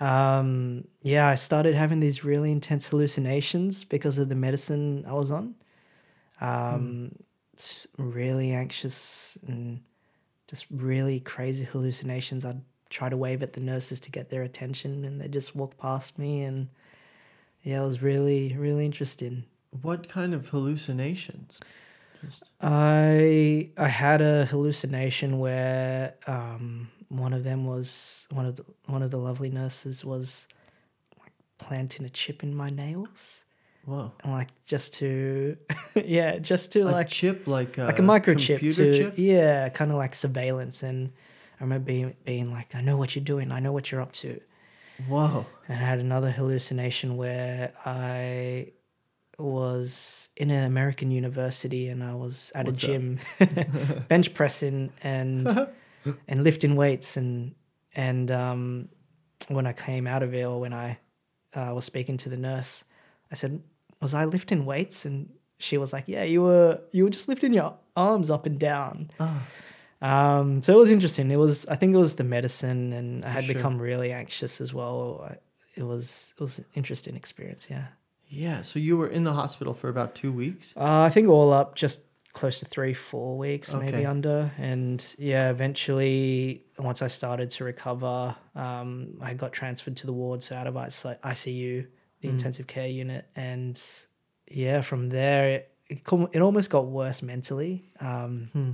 B: um yeah I started having these really intense hallucinations because of the medicine I was on. Um s- really anxious and just really crazy hallucinations. I'd try to wave at the nurses to get their attention and they just walk past me and yeah it was really really interesting.
A: What kind of hallucinations?
B: I I had a hallucination where um, one of them was one of the one of the lovely nurses was like planting a chip in my nails
A: Whoa.
B: and like just to yeah just to
A: A
B: like
A: chip like a,
B: like a microchip
A: computer
B: to
A: chip?
B: yeah kind of like surveillance and I remember being being like I know what you're doing I know what you're up to
A: Whoa.
B: and I had another hallucination where I was in an American university and I was at
A: What's
B: a gym bench pressing and and lifting weights and and um, when I came out of it or when I uh, was speaking to the nurse, I said, "Was I lifting weights?" And she was like, "Yeah, you were. You were just lifting your arms up and down."
A: Oh,
B: Um, so it was interesting. It was, I think it was the medicine, and I had
A: sure.
B: become really anxious as well. It was, it was an interesting experience. Yeah.
A: Yeah. So you were in the hospital for about two weeks?
B: Uh, I think all up, just close to three, four weeks,
A: Okay.
B: maybe under. And yeah, eventually, once I started to recover, um, I got transferred to the ward, so out of ICU, the intensive care unit, and yeah, from there, it it, it almost got worse mentally. Um,
A: Hmm.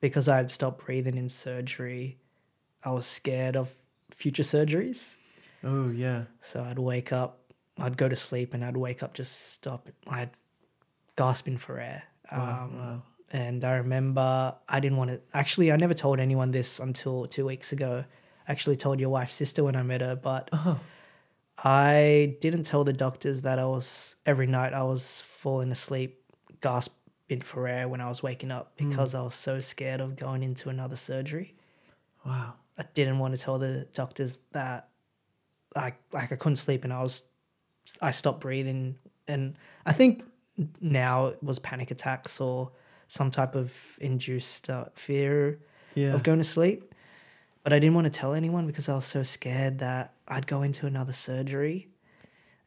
B: because I had stopped breathing in surgery, I was scared of future surgeries.
A: Oh, yeah.
B: So I'd wake up, I'd go to sleep, and I'd wake up just stop. I'd gasping for air.
A: Wow.
B: Um,
A: wow.
B: And I remember I didn't want to. Actually, I never told anyone this until two weeks ago. I actually told your wife's sister when I met her, but
A: Oh,
B: I didn't tell the doctors that I was every night I was falling asleep, gasping for air when I was waking up because I was so scared of going into another surgery.
A: Wow.
B: I didn't want to tell the doctors that I like I couldn't sleep and I was I stopped breathing and I think now it was panic attacks or some type of induced uh, fear
A: Yeah.
B: of going to sleep. But I didn't want to tell anyone because I was so scared that I'd go into another surgery.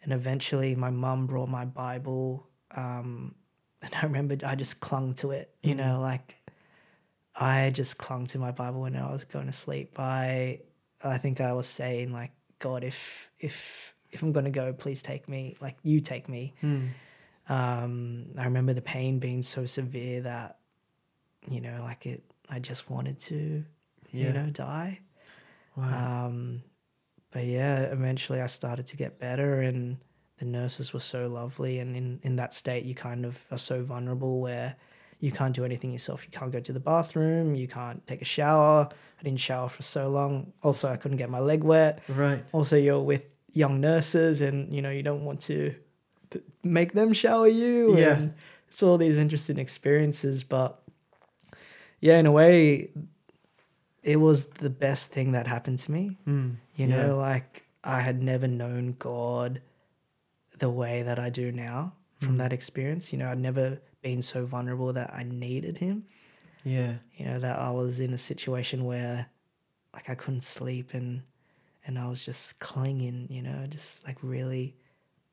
B: And eventually, my mum brought my Bible. Um, and I remember I just clung to it, you know, like I just clung to my Bible when I was going to sleep. I, I think I was saying, like, God, if, if, if I'm going to go, please take me, like, you take me.
A: Hmm.
B: Um, I remember the pain being so severe that, you know, like it, I just wanted to,
A: Yeah.
B: you know, die.
A: Wow.
B: Um, but yeah, eventually I started to get better, and the nurses were so lovely. And in, in that state, you kind of are so vulnerable where you can't do anything yourself. You can't go to the bathroom, you can't take a shower. I didn't shower for so long. Also, I couldn't get my leg wet.
A: right.
B: Also, you're with young nurses, and you know, you don't want to, to make them shower you.
A: Yeah.
B: And it's all these interesting experiences. But yeah, in a way, it was the best thing that happened to me.
A: Hmm.
B: You
A: Yeah.
B: know, like I had never known God the way that I do now from
A: Mm.
B: that experience. You know, I'd never been so vulnerable that I needed Him.
A: Yeah.
B: You know, that I was in a situation where like I couldn't sleep and and I was just clinging, you know, just like really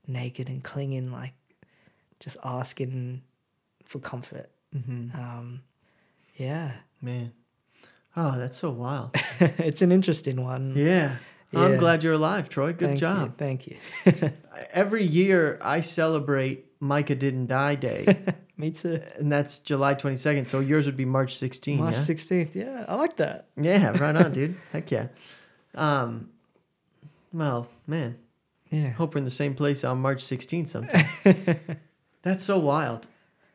B: naked and clinging, like just asking for comfort.
A: hmm
B: Um, yeah,
A: Man. Oh, that's so wild.
B: it's an interesting one.
A: Yeah. I'm glad you're alive, Troy. Good
B: Thank
A: job.
B: You, thank you.
A: Every year I celebrate Micah Didn't Die Day,
B: Me too.
A: and that's July 22nd. So yours would be March 16th.
B: March
A: yeah?
B: 16th. Yeah, I like that.
A: Yeah, right on, dude. Heck yeah. Um, well, man,
B: Yeah.
A: hope we're in the same place on March 16th sometime. That's so wild.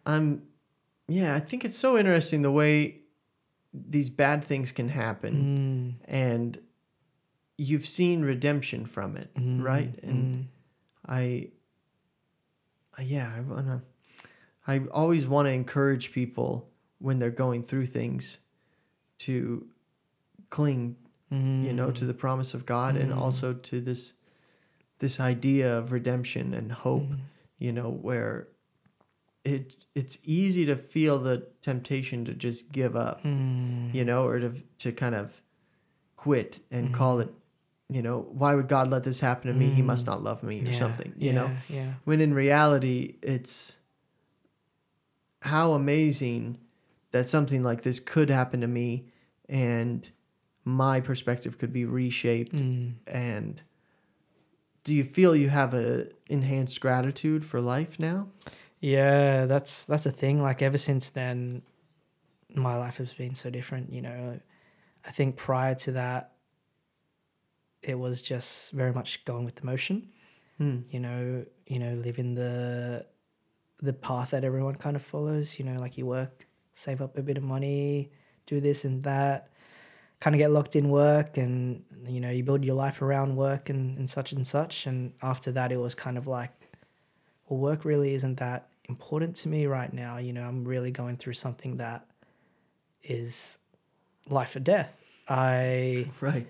A: I'm, yeah, I think it's so interesting the way these bad things can happen,
B: Mm,
A: and you've seen redemption from it,
B: mm,
A: right? And
B: mm.
A: I, I- yeah, I wanna, I always want to encourage people when they're going through things to cling you know to the promise of god and
B: Mm.
A: also to this this idea of redemption and hope
B: Mm.
A: you know where it it's easy to feel the temptation to just give up
B: Mm.
A: you know or to to kind of quit and
B: Mhm.
A: call it you know why would god let this happen to me he must
B: Mm.
A: not love me or
B: Yeah,
A: something you
B: yeah,
A: know
B: Yeah.
A: when in reality it's how amazing that something like this could happen to me and my perspective could be reshaped
B: Mm.
A: and do you feel you have a enhanced gratitude for life now
B: Yeah, that's that's a thing. Like ever since then, my life has been so different. You know, I think prior to that, it was just very much going with the motion.
A: hmm.
B: You know, you know, living the the path that everyone kind of follows. You know, like you work, save up a bit of money, do this and that, kind of get locked in work, and you know, you build your life around work and, and such and such. And after that, it was kind of like, well, work really isn't that important to me right now. You know, I'm really going through something that is life or death. I,
A: right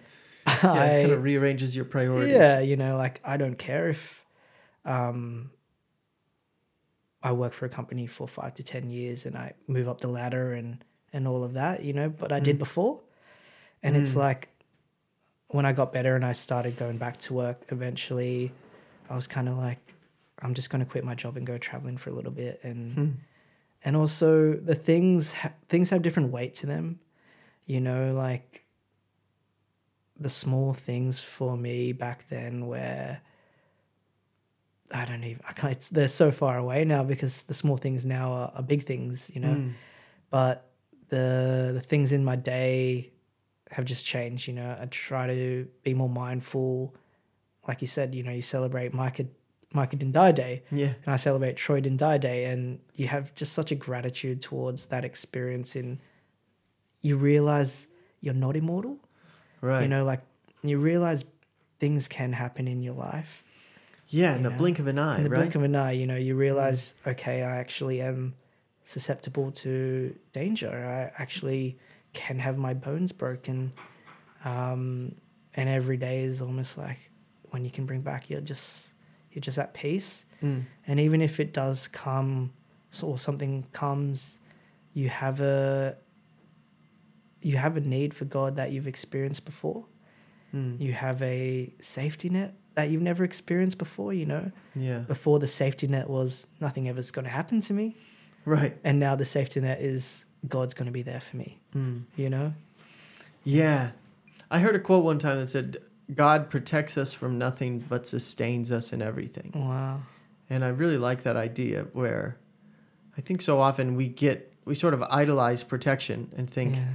A: yeah
B: I
A: it kind of rearranges your priorities
B: yeah, you know, like I don't care if um, I work for a company for five to ten years and I move up the ladder and and all of that, you know, but I did
A: Mm.
B: before. And it's
A: Mm.
B: like when I got better and I started going back to work, eventually I was kind of like, I'm just going to quit my job and go traveling for a little bit and
A: Hmm.
B: and also the things ha- things have different weight to them you know like the small things for me back then where i don't even i can't it's, they're so far away now because the small things now are, are big things you know
A: Hmm.
B: but the the things in my day have just changed you know i try to be more mindful like you said you know you celebrate micah micah didn't die day
A: yeah
B: and I celebrate Troy Didn't Die Day, and you have just such a gratitude towards that experience. And you realize you're not immortal.
A: right
B: You know, like you realize things can happen in your life.
A: yeah in the
B: know,
A: blink of an eye
B: in the
A: right
B: blink of an eye, you know, you realize, mm. okay, I actually am susceptible to danger. I actually can have my bones broken. Um, and every day is almost like when you can bring back, you're just you're just at peace.
A: Mm.
B: And even if it does come, or something comes, you have a you have a need for God that you've experienced before.
A: Mm.
B: You have a safety net that you've never experienced before. You know,
A: Yeah.
B: before the safety net was nothing ever's going to happen to me,
A: Right.
B: and now the safety net is God's going to be there for me.
A: Mm.
B: You know,
A: Yeah. I heard a quote one time that said, God protects us from nothing but sustains us in everything.
B: wow,
A: And I really like that idea where I think so often we get, we sort of idolize protection and think,
B: yeah,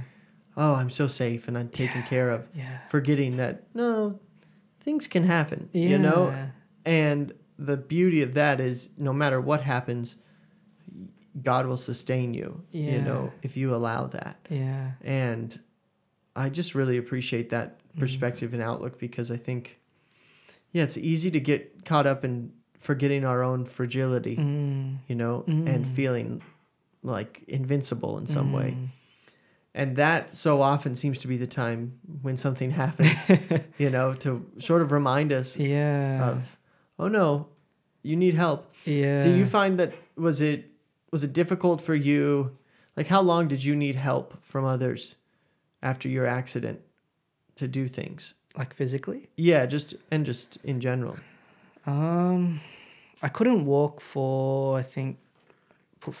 A: oh, I'm so safe and I'm taken
B: Yeah.
A: care of,
B: yeah,
A: forgetting that, no, things can happen, you know? And the beauty of that is no matter what happens, God will sustain you,
B: Yeah.
A: you know, if you allow that.
B: yeah,
A: And I just really appreciate that
B: Mm.
A: perspective and outlook because I think, yeah, it's easy to get caught up in forgetting our own fragility,
B: Mm.
A: you know, and
B: Mm.
A: feeling like invincible in some way.
B: Mm.
A: And that so often seems to be the time when something happens, you know, to sort of remind us
B: yeah,
A: of, oh no, you need help.
B: yeah.
A: Do you find that was it was it difficult for you? Like how long did you need help from others after your accident to do things?
B: like physically?
A: Yeah, just and just in general.
B: Um, I couldn't walk for I think put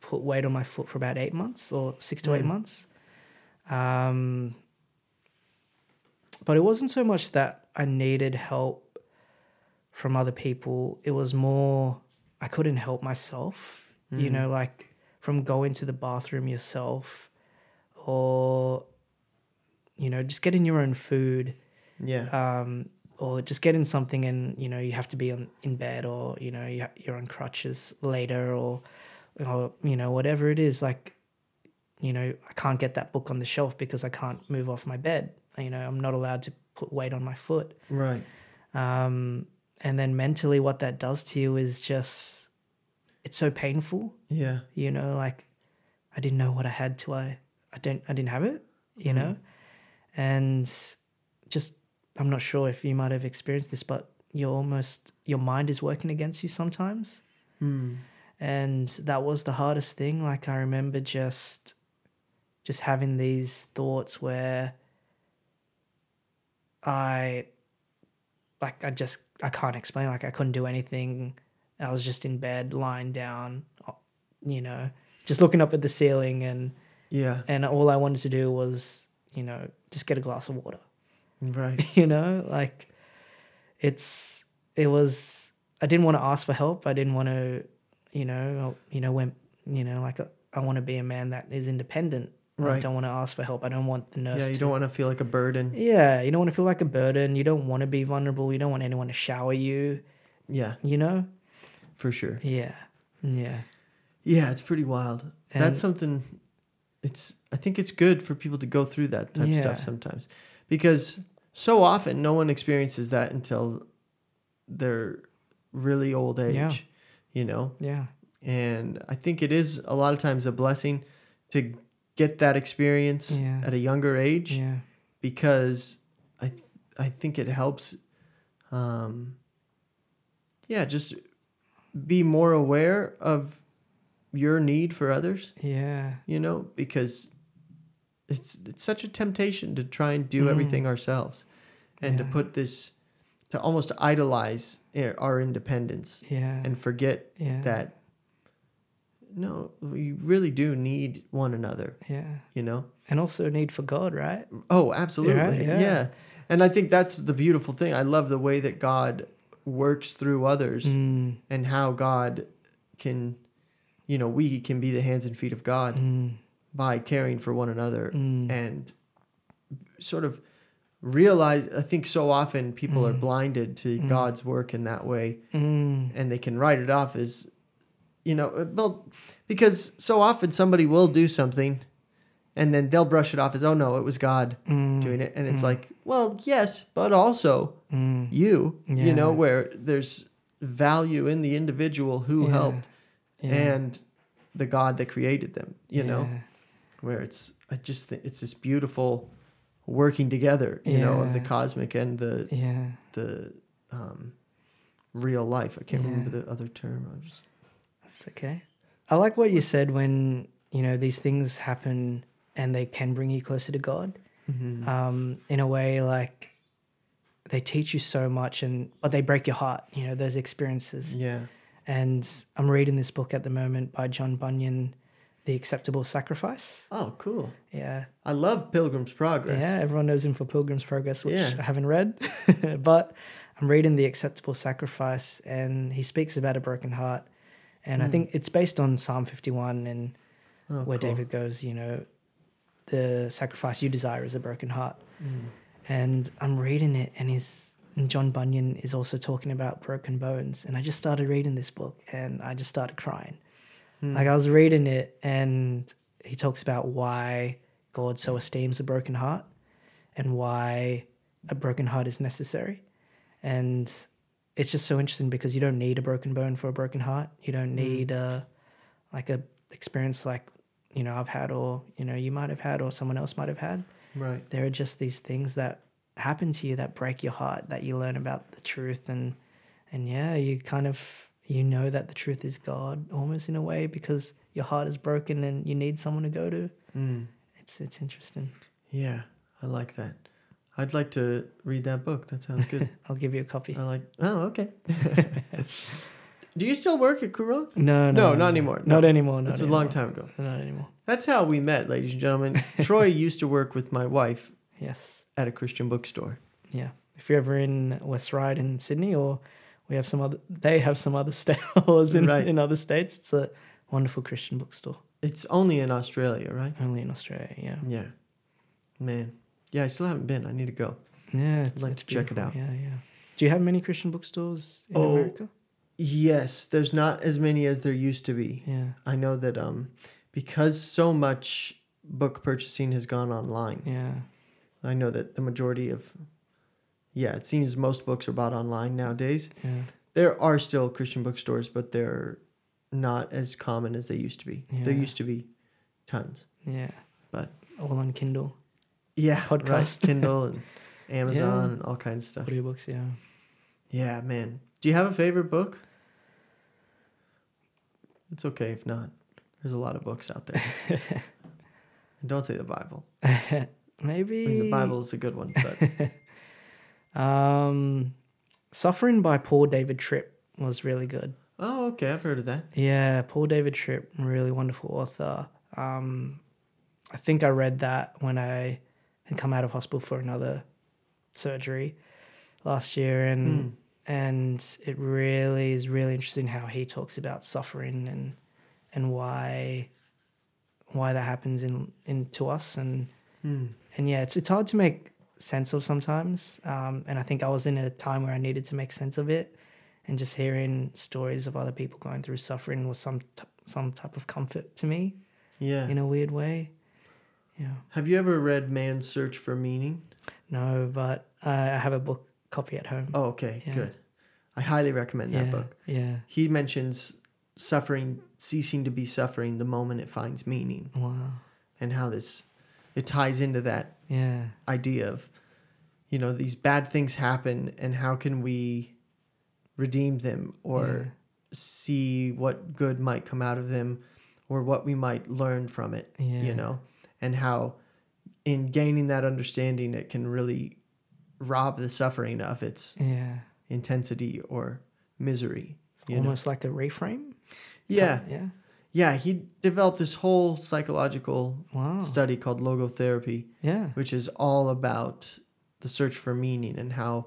B: put weight on my foot for about eight months or six to eight
A: Mm.
B: months. Um, but it wasn't so much that I needed help from other people. It was more I couldn't help myself. You
A: Mm.
B: know, like from going to the bathroom yourself, or you know, just getting your own food
A: Yeah.
B: um, or just getting something and you know you have to be on in bed or you know you ha- you're on crutches later or or you know whatever it is like you know I can't get that book on the shelf because I can't move off my bed you know I'm not allowed to put weight on my foot
A: right.
B: um, and then mentally what that does to you is just it's so painful.
A: Yeah.
B: you know like i didn't know what i had till i i didn't i didn't have it you know? And just i'm not sure if you might have experienced this but you're almost your mind is working against you sometimes.
A: Mm.
B: and that was the hardest thing. Like i remember just just having these thoughts where i like i just i can't explain like i couldn't do anything i was just in bed lying down you know just looking up at the ceiling and
A: Yeah.
B: and all i wanted to do was you know just get a glass of water
A: Right.
B: you know like it's it was i didn't want to ask for help i didn't want to you know you know when you know like i want to be a man that is independent i don't want to ask for help i don't want the nurse
A: Yeah, you
B: to
A: don't want to feel like a burden.
B: yeah you don't want to feel like a burden you don't want to be vulnerable you don't want anyone to shower you
A: Yeah,
B: you know
A: for sure.
B: yeah yeah
A: Yeah, it's pretty wild.
B: And-
A: That's something it's I think it's good for people to go through that type of stuff sometimes. Because so often no one experiences that until they're really old age,
B: Yeah.
A: you know?
B: yeah
A: And I think it is a lot of times a blessing to get that experience
B: Yeah.
A: at a younger age
B: yeah.
A: because I I think it helps um yeah, just be more aware of your need for others,
B: yeah.
A: you know, because it's it's such a temptation to try and do
B: Mm.
A: everything ourselves and to put this to almost idolize our independence
B: yeah.
A: and forget
B: yeah.
A: that no, we really do need one another,
B: yeah
A: you know.
B: and also need for god right
A: Oh, absolutely.
B: yeah.
A: Yeah. And I think that's the beautiful thing. I love the way that God works through others
B: mm,
A: and how God can, you know, we can be the hands and feet of God
B: mm,
A: by caring for one another
B: mm.
A: and sort of realize. I think so often people are
B: Mm.
A: blinded to
B: Mm.
A: God's work in that way
B: Mm,
A: and they can write it off as, you know, uh, well, because so often somebody will do something and then they'll brush it off as, oh no, it was God
B: mm,
A: doing it. And it's
B: Mm.
A: like, well, yes, but also
B: mm,
A: you, you know, where there's value in the individual who
B: Yeah.
A: helped.
B: yeah,
A: And the God that created them. You know, where it's I just think it's this beautiful working together. You know, of the cosmic and the
B: Yeah.
A: the um, real life. I can't
B: Yeah.
A: remember the other term. I just
B: That's okay. I like what you said when, you know, these things happen and they can bring you closer to God.
A: Mhm.
B: Um, in a way, like they teach you so much and but they break your heart, you know, those experiences.
A: yeah.
B: And I'm reading this book at the moment by John Bunyan, The Acceptable Sacrifice.
A: Oh, cool.
B: Yeah.
A: I love Pilgrim's Progress.
B: Yeah, everyone knows him for Pilgrim's Progress, which
A: Yeah.
B: I haven't read. but I'm reading The Acceptable Sacrifice, and he speaks about a broken heart. And I
A: Mm.
B: think it's based on Psalm 51, and
A: Oh,
B: where
A: cool.
B: David goes, you know, the sacrifice you desire is a broken heart.
A: Mm.
B: And I'm reading it, and he's and John Bunyan is also talking about broken bones. And I just started reading this book, and I just started crying.
A: Hmm.
B: Like I was reading it, and he talks about why God so esteems a broken heart, and why a broken heart is necessary. And it's just so interesting because you don't need a broken bone for a broken heart. You don't need a like a experience like you know I've had, or you know you might have had, or someone else might have had.
A: Right.
B: There are just these things that happen to you that break your heart that you learn about the truth and and yeah you kind of you know that the truth is god almost in a way because your heart is broken and you need someone to go to
A: Mm.
B: it's it's interesting
A: Yeah, I like that. I'd like to read that book. That sounds good.
B: i'll give you a copy
A: I like. Oh, okay. Do you still work at Koorong?
B: no
A: No,
B: no
A: not anymore.
B: not
A: No.
B: anymore not
A: That's a long time ago.
B: not anymore
A: That's how we met, ladies and gentlemen. Troy used to work with my wife
B: yes
A: at a Christian bookstore.
B: yeah if you're ever in west ryde in sydney or we have some other they have some other stores in,
A: Right.
B: in other states it's a wonderful christian bookstore
A: It's only in Australia, right?
B: only in australia yeah
A: Yeah. Man. Yeah, I still haven't been. I need to go.
B: Yeah, it's,
A: like to check it out.
B: Yeah, yeah. Do you have many Christian bookstores in
A: Oh.
B: America?
A: Yes, there's not as many as there used to be.
B: Yeah,
A: I know that um because so much book purchasing has gone online.
B: yeah,
A: I know that the majority of yeah, it seems most books are bought online nowadays.
B: yeah,
A: There are still Christian bookstores, but they're not as common as they used to be.
B: Yeah.
A: There used to be tons.
B: yeah.
A: But-
B: all on Kindle,
A: Yeah,
B: Podcast.
A: right. Kindle and Amazon and all kinds of stuff.
B: audiobooks. Yeah.
A: Yeah, man. Do you have a favorite book? It's okay if not. There's a lot of books out there. and don't say the Bible.
B: Maybe
A: I mean, the Bible is a good one, but
B: Um, Suffering by Paul David Tripp was really good.
A: oh, okay, I've heard of that.
B: Yeah, Paul David Tripp, really wonderful author. Um, I think I read that when I had come out of hospital for another surgery last year, and
A: Hmm.
B: and it really is really interesting how he talks about suffering and and why why that happens in in to us and
A: Hmm.
B: and yeah, it's it's hard to make sense of sometimes. Um, and I think I was in a time where I needed to make sense of it, and just hearing stories of other people going through suffering was some t- some type of comfort to me
A: Yeah.
B: in a weird way. Yeah,
A: Have you ever read Man's Search for Meaning?
B: no, but I I have a book copy at home.
A: Oh, okay,
B: Yeah.
A: good. I highly recommend that
B: yeah,
A: book.
B: yeah.
A: He mentions suffering ceasing to be suffering the moment it finds meaning
B: Wow.
A: and how this it ties into that
B: Yeah.
A: idea of you know these bad things happen and how can we redeem them or
B: Yeah.
A: see what good might come out of them or what we might learn from it
B: Yeah.
A: you know and how in gaining that understanding it can really rob the suffering of its
B: Yeah.
A: intensity or misery
B: It's
A: you know?
B: almost like a reframe.
A: yeah
B: Yeah.
A: yeah he developed this whole psychological
B: Wow.
A: study called logotherapy
B: Yeah.
A: which is all about the search for meaning and how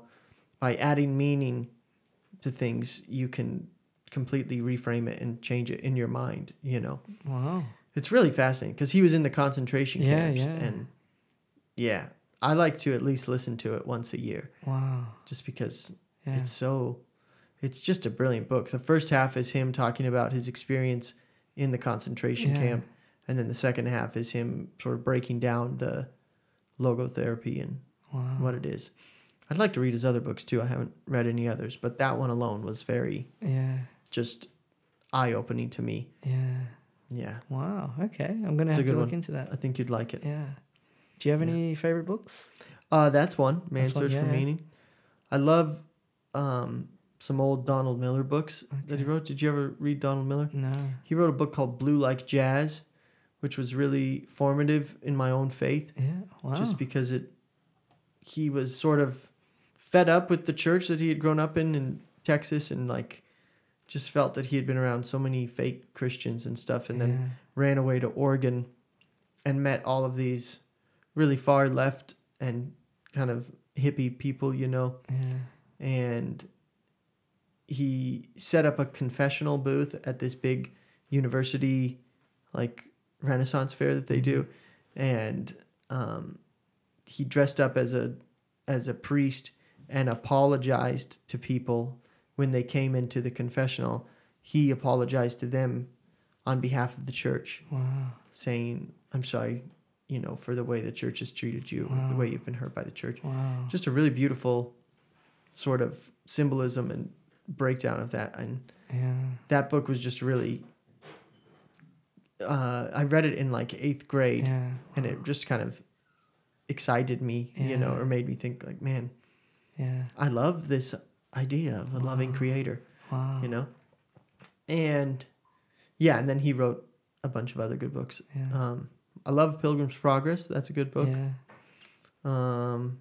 A: by adding meaning to things you can completely reframe it and change it in your mind you know
B: Wow.
A: It's really fascinating because he was in the concentration
B: Yeah,
A: camps
B: yeah.
A: and yeah i like to at least listen to it once a year
B: Wow.
A: just because
B: Yeah.
A: it's so it's just a brilliant book the first half is him talking about his experience in the concentration
B: Yeah.
A: camp and then the second half is him sort of breaking down the logotherapy and
B: wow.
A: what it is i'd like to read his other books too i haven't read any others but that one alone was very
B: Yeah.
A: just eye-opening to me
B: Yeah.
A: Yeah,
B: Wow. Okay. I'm gonna
A: It's
B: have to look
A: one.
B: into that.
A: I think you'd like it.
B: Yeah. Do you have
A: Yeah.
B: any favorite books?
A: Uh, that's one. Man's Search for
B: yeah, yeah.
A: Meaning. I love um, some old Donald Miller books that he wrote. Did you ever read Donald Miller?
B: No.
A: He wrote a book called Blue Like Jazz, which was really formative in my own faith,
B: Yeah. Wow.
A: just because it he was sort of fed up with the church that he had grown up in in Texas and like just felt that he had been around so many fake Christians and stuff and then ran away to Oregon and met all of these really far left and kind of hippie people, you know,
B: yeah. yeah.
A: and he set up a confessional booth at this big university like renaissance fair that they do and um, he dressed up as a as a priest and apologized to people when they came into the confessional he apologized to them on behalf of the church
B: Wow.
A: saying i'm sorry you know for the way the church has treated you the way you've been hurt by the church
B: Wow.
A: just a really beautiful sort of symbolism and breakdown of that and
B: Yeah.
A: that book was just really uh, i read it in like eighth grade
B: Yeah.
A: and it just kind of excited me you know or made me think like man
B: Yeah.
A: i love this idea of a loving creator
B: Wow.
A: you know and yeah and then he wrote a bunch of other good books
B: Yeah.
A: um, i love pilgrim's progress that's a good book
B: Yeah.
A: um,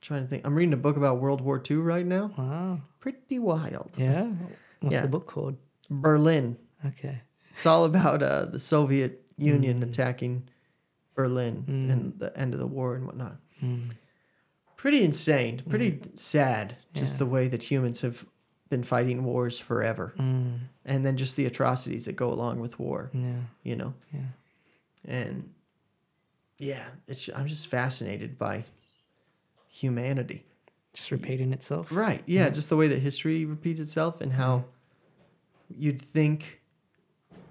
A: trying to think i'm reading a book about world war ii right now
B: Wow.
A: pretty wild
B: Yeah. What's
A: Yeah.
B: the book called?
A: berlin
B: Okay.
A: It's all about uh, the Soviet Union
B: Mm.
A: attacking Berlin
B: Mm.
A: and the end of the war and whatnot.
B: Mm.
A: Pretty insane, pretty sad, just
B: Yeah.
A: the way that humans have been fighting wars forever.
B: Mm.
A: And then just the atrocities that go along with war,
B: Yeah.
A: you know?
B: Yeah.
A: And yeah, it's, I'm just fascinated by humanity.
B: Just repeating itself.
A: Right. Yeah,
B: Yeah.
A: just the way that history repeats itself and how you'd think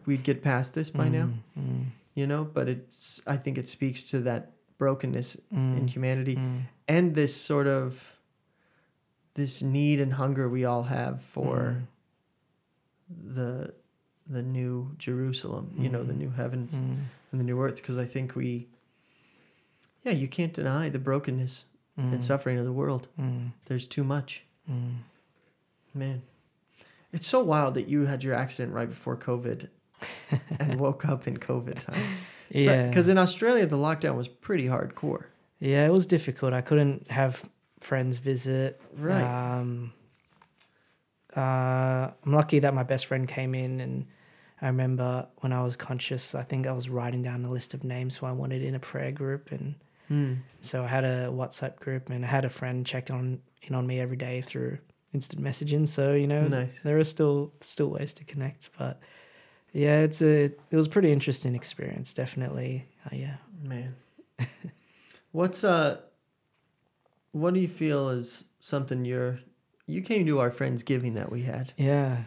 A: we'd get past this by now.
B: Mm. Mm.
A: you know but it's i think it speaks to that brokenness in
B: Mm.
A: humanity
B: Mm.
A: and this sort of this need and hunger we all have for
B: Mm.
A: the the new jerusalem you know the
B: Mhm.
A: new heavens
B: Mm.
A: and the new earth because i think we yeah you can't deny the brokenness
B: Mm.
A: and suffering of the world
B: Mm.
A: there's too much
B: Mm.
A: man it's so wild that you had your accident right before covid and woke up in covid time
B: Yeah.
A: Because in Australia, the lockdown was pretty hardcore.
B: Yeah, it was difficult. I couldn't have friends visit.
A: Right.
B: Um, uh, I'm lucky that my best friend came in, and I remember when I was conscious, I think I was writing down a list of names who I wanted in a prayer group, and
A: Hmm.
B: so I had a WhatsApp group, and I had a friend check on in on me every day through instant messaging. So you know,
A: Nice.
B: there are still still ways to connect, but yeah, it's a it was a pretty interesting experience, definitely. Uh, yeah.
A: Man. What's uh what do you feel is something you're you came to our Friendsgiving that we had.
B: Yeah.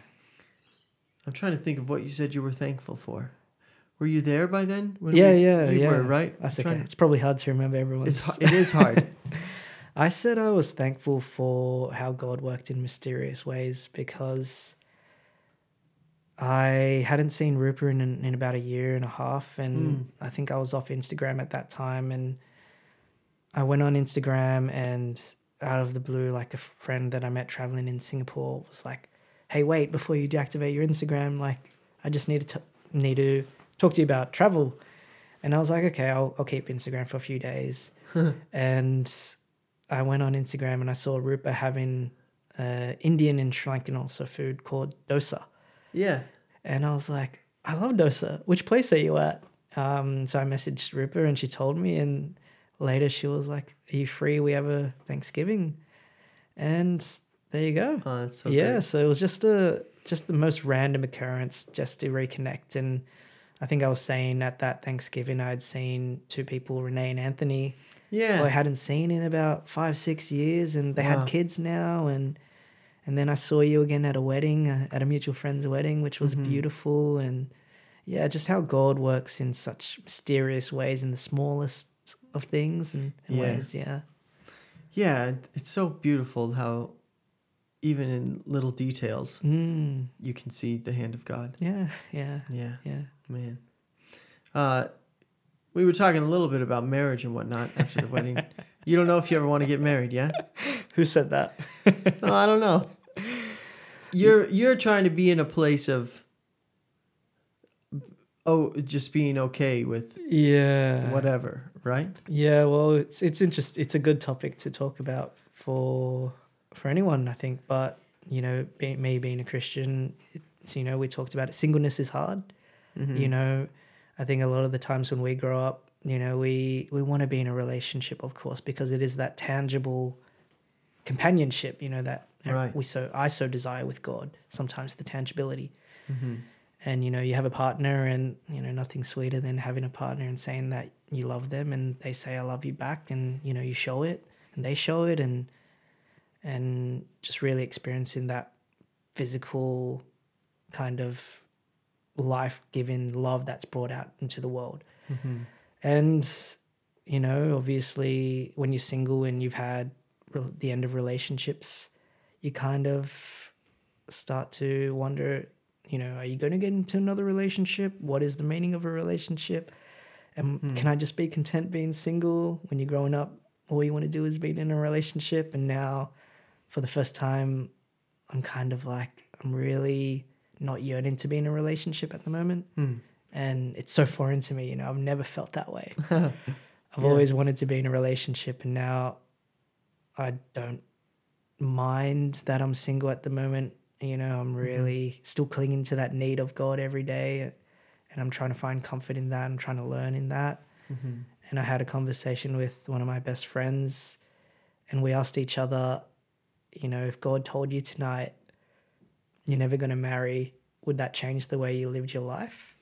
A: I'm trying to think of what you said you were thankful for. Were you there by then? When
B: Yeah,
A: we-
B: yeah,
A: you
B: yeah.
A: were, right?
B: That's okay.
A: trying-
B: It's probably hard to remember everyone.
A: It's it is hard.
B: I said I was thankful for how God worked in mysterious ways because I hadn't seen Rupa in, in about a year and a half, and
A: Mm.
B: I think I was off Instagram at that time, and I went on Instagram, and out of the blue, like a friend that I met traveling in Singapore was like, "Hey, wait! Before you deactivate your Instagram, like, I just need to t- need to talk to you about travel." And I was like, "Okay, I'll I'll keep Instagram for a few days." and I went on Instagram and I saw Rupa having uh, Indian and Sri Lankan also food called dosa.
A: Yeah.
B: And I was like, I love dosa. Which place are you at? Um, so I messaged Rupa and she told me. And later she was like, Are you free? We have a Thanksgiving. And there you go.
A: Oh, that's so
B: yeah.
A: great.
B: So it was just a just the most random occurrence just to reconnect. And I think I was saying at that Thanksgiving I had seen two people, Renee and Anthony,
A: Yeah.
B: who I hadn't seen in about five, six years, and they
A: Wow.
B: had kids now, and and then I saw you again at a wedding, uh, at a mutual friend's wedding, which was
A: Mhm.
B: beautiful, and yeah, just how God works in such mysterious ways in the smallest of things and, and
A: Yeah.
B: ways, yeah,
A: Yeah, it's so beautiful how even in little details,
B: Mm.
A: you can see the hand of God.
B: Yeah, yeah,
A: Yeah,
B: yeah.
A: man. Uh, we were talking a little bit about marriage and whatnot after the wedding. You don't know if you ever want to get married, yeah?
B: Who said that?
A: No, I don't know. You're you're trying to be in a place of oh, just being okay with
B: Yeah.
A: whatever, right?
B: Yeah, well, it's it's interest. It's a good topic to talk about for for anyone, I think. But you know, be, me being a Christian, it's, you know, we talked about it. Singleness is hard.
A: Mm-hmm.
B: You know, I think a lot of the times when we grow up, you know, we we want to be in a relationship, of course, because it is that tangible companionship. You know that
A: Right.
B: we so I so desire with God. Sometimes the tangibility
A: Mm-hmm.
B: and you know you have a partner and you know nothing sweeter than having a partner and saying that you love them and they say i love you back and you know you show it and they show it and and just really experiencing that physical kind of life-giving love that's brought out into the world
A: Mm-hmm.
B: and you know obviously when you're single and you've had re- the end of relationships you kind of start to wonder you know are you going to get into another relationship what is the meaning of a relationship and
A: Hmm.
B: can i just be content being single when you're growing up all you want to do is be in a relationship and now for the first time i'm kind of like i'm really not yearning to be in a relationship at the moment
A: Hmm.
B: and it's so foreign to me. You know, I've never felt that way. I've
A: Yeah.
B: always wanted to be in a relationship, and now I don't mind that I'm single at the moment. You know, I'm really still clinging to that need of God every day, and I'm trying to find comfort in that. I'm trying to learn in that.
A: Mm-hmm.
B: And I had a conversation with one of my best friends, and we asked each other, you know, if God told you tonight you're never going to marry, would that change the way you lived your life?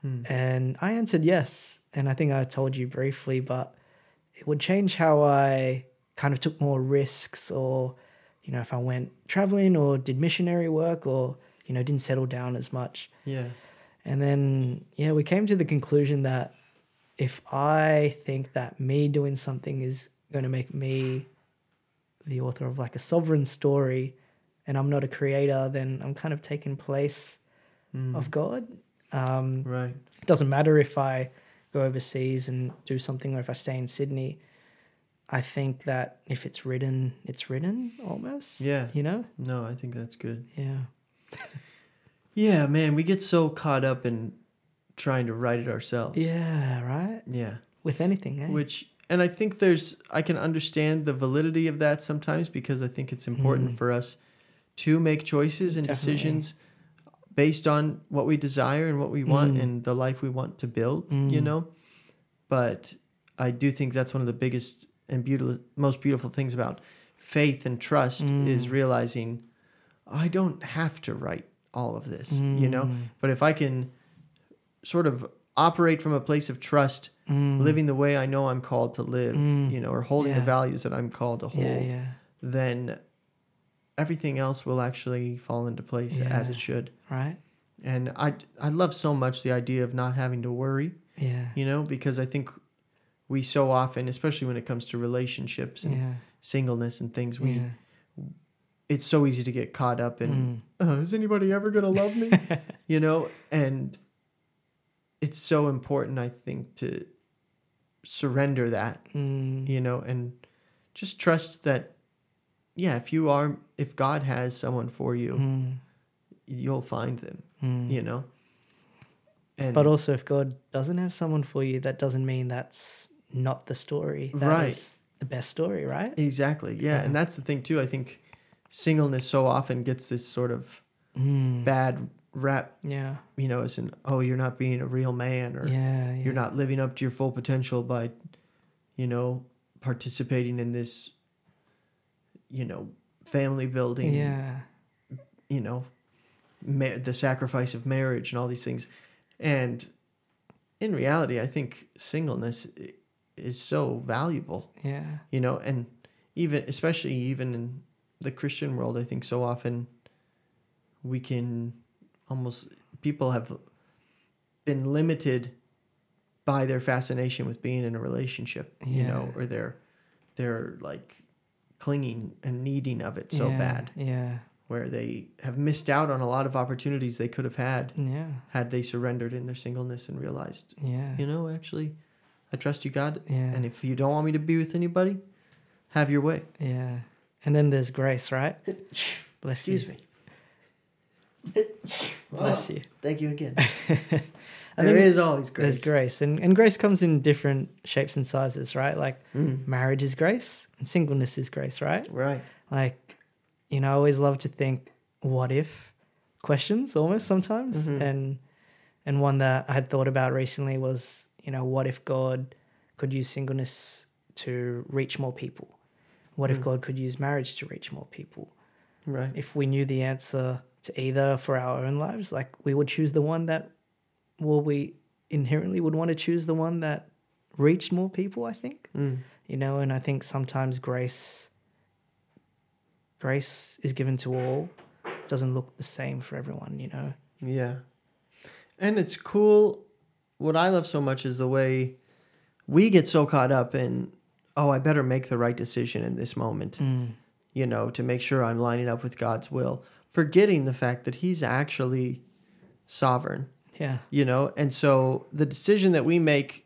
A: Hmm.
B: And I answered yes. And I think I told you briefly, but it would change how I kind of took more risks or, you know, if I went traveling or did missionary work or, you know, didn't settle down as much.
A: Yeah.
B: And then, yeah, we came to the conclusion that if I think that me doing something is going to make me the author of like a sovereign story and I'm not a creator, then I'm kind of taking place
A: Mm.
B: of God. Um,
A: Right.
B: it doesn't matter if I go overseas and do something or if I stay in Sydney. I think that if it's written, it's written almost.
A: Yeah.
B: You know?
A: No, I think that's good.
B: Yeah.
A: Yeah, man, we get so caught up in trying to write it ourselves.
B: Yeah, right?
A: Yeah.
B: With anything, eh?
A: Which and I think there's I can understand the validity of that sometimes because I think it's important
B: Mm.
A: for us to make choices and
B: Definitely.
A: decisions based on what we desire and what we want
B: Mm.
A: and the life we want to build, you
B: Mm.
A: know? But I do think that's one of the biggest and beautiful most beautiful things about faith and trust is
B: Mm.
A: realizing I don't have to write all of this, you know?
B: Mm.
A: But if I can sort of operate from a place of trust,
B: Mm.
A: living the way I know I'm called to live,
B: Mm.
A: you know, or holding the values that I'm called to hold,
B: Yeah, yeah.
A: then everything else will actually fall into place as it should.
B: Right?
A: And I I love so much the idea of not having to worry,
B: Yeah.
A: you know, because I think we so often, especially when it comes to relationships and
B: Yeah.
A: singleness and things, we
B: yeah.
A: it's so easy to get caught up in uh, is anybody ever going to love me? you know, and it's so important, I think, to surrender that,
B: Mm. Mm.
A: you know, and just trust that, yeah, if you are, if God has someone for you,
B: Mm.
A: you'll find them,
B: Mm.
A: you know. And
B: But also, if God doesn't have someone for you, that doesn't mean that's not the story. That
A: Right.
B: is the best story, right?
A: exactly, yeah.
B: Yeah.
A: And that's the thing, too. I think singleness so often gets this sort of
B: Mm.
A: bad rap,
B: Yeah.
A: you know, as in, oh, you're not being a real man or
B: Yeah. yeah.
A: you're not living up to your full potential by you know participating in this you know family building
B: Yeah.
A: you know ma- the sacrifice of marriage and all these things and in reality i think singleness is so valuable
B: Yeah.
A: you know and even especially even in the christian world i think so often we can almost people have been limited by their fascination with being in a relationship you know
B: Yeah.
A: or their their like clinging and needing of it so
B: yeah,
A: bad,
B: Yeah.
A: where they have missed out on a lot of opportunities they could have had
B: Yeah.
A: had they surrendered in their singleness and realized,
B: Yeah.
A: you know, actually, I trust you, God.
B: Yeah.
A: And if you don't want me to be with anybody, have your way.
B: Yeah. And then there's grace, right? Bless you.
A: Excuse me.
B: Bless you.
A: Thank you again. There
B: think
A: always grace.
B: There's grace. And, and grace comes in different shapes and sizes, right? Like
A: Mm,
B: marriage is grace and singleness is grace, right?
A: right.
B: Like, you know, I always love to think, what if questions almost sometimes.
A: Mhm.
B: And and one that I had thought about recently was, you know, what if God could use singleness to reach more people? What if
A: Mm.
B: God could use marriage to reach more people?
A: Right.
B: if we knew the answer to either for our own lives, like we would choose the one that, well, we inherently would want to choose the one that reached more people, I think,
A: Mm,
B: you know, and I think sometimes grace, grace is given to all, doesn't look the same for everyone, you know.
A: yeah. And it's cool. What I love so much is the way we get so caught up in, oh, I better make the right decision in this moment,
B: Mm.
A: you know, to make sure I'm lining up with God's will, forgetting the fact that He's actually sovereign.
B: Yeah.
A: you know and so the decision that we make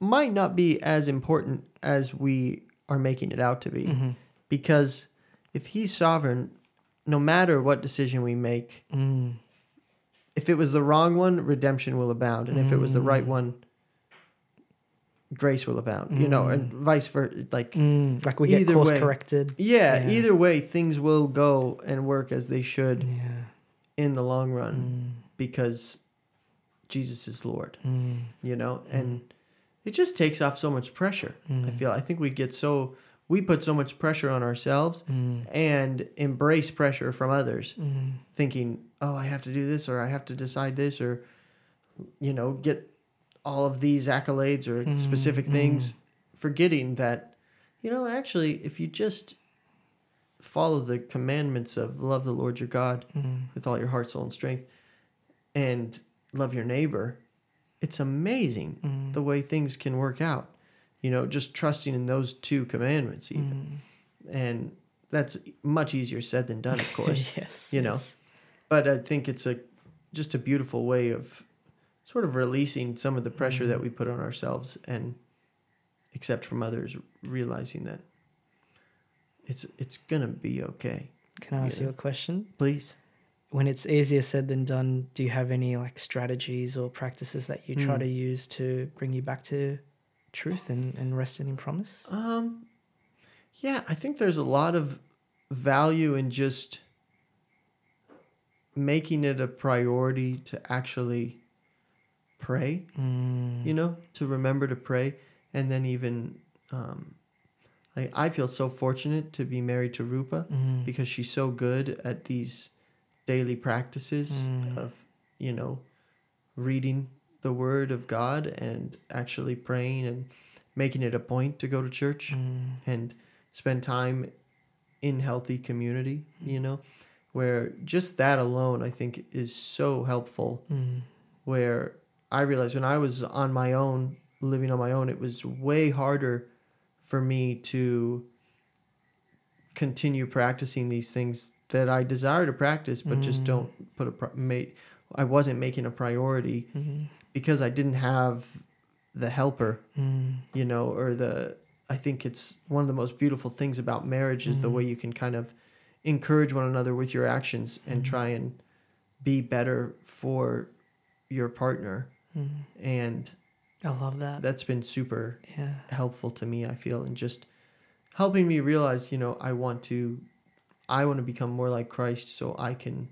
A: might not be as important as we are making it out to be
B: hmm
A: because if he's sovereign no matter what decision we make
B: Mm.
A: If it was the wrong one redemption will abound and if it was the right
B: Mm.
A: one grace will abound you know and vice versa like
B: Mm. Like we get
A: Either
B: course
A: way.
B: corrected.
A: yeah,
B: Yeah.
A: either way things will go and work as they should
B: Yeah.
A: in the long run
B: Mm.
A: because jesus is lord
B: Mm.
A: you know and it just takes off so much pressure i
B: Mm.
A: feel i think we get so we put so much pressure on ourselves
B: Mm.
A: and embrace pressure from others
B: Mm.
A: thinking oh i have to do this or i have to decide this or you know get all of these accolades or
B: Mm,
A: specific things forgetting that you know actually if you just follow the commandments of love the lord your god
B: Mm.
A: with all your heart soul and strength and love your neighbor it's amazing
B: Mm.
A: the way things can work out. You know, just trusting in those two commandments, even.
B: Mm.
A: And that's much easier said than done, of course.
B: yes.
A: you know.
B: yes.
A: But I think it's a just a beautiful way of sort of releasing some of the pressure that we put on ourselves and accept from others, realizing that it's it's gonna be okay.
B: Can I ask
A: Yeah.
B: you a question?
A: Please.
B: When it's easier said than done, do you have any like strategies or practices that you try
A: Mm.
B: to use to bring you back to truth and, and resting in promise?
A: Um, yeah, I think there's a lot of value in just making it a priority to actually pray,
B: Mm.
A: you know, to remember to pray. And then even, um, like, I feel so fortunate to be married to Rupa
B: Mm.
A: because she's so good at these daily practices
B: Mm.
A: of, you know, reading the word of God and actually praying and making it a point to go to church
B: Mm.
A: and spend time in healthy community, you know, where just that alone I think is so helpful
B: Mm.
A: where I realized when I was on my own, living on my own, it was way harder for me to continue practicing these things that I desire to practice, but just
B: Mm.
A: don't put a mate. I wasn't making a priority
B: Mm.
A: because I didn't have the helper,
B: Mm.
A: you know, or the. I think it's one of the most beautiful things about marriage is the
B: Mhm.
A: way you can kind of encourage one another with your actions and
B: Mhm.
A: try and be better for your partner
B: Mm.
A: and
B: I love that.
A: that's been super
B: Yeah.
A: helpful to me i feel and just helping me realize you know i want to i want to become more like christ so i can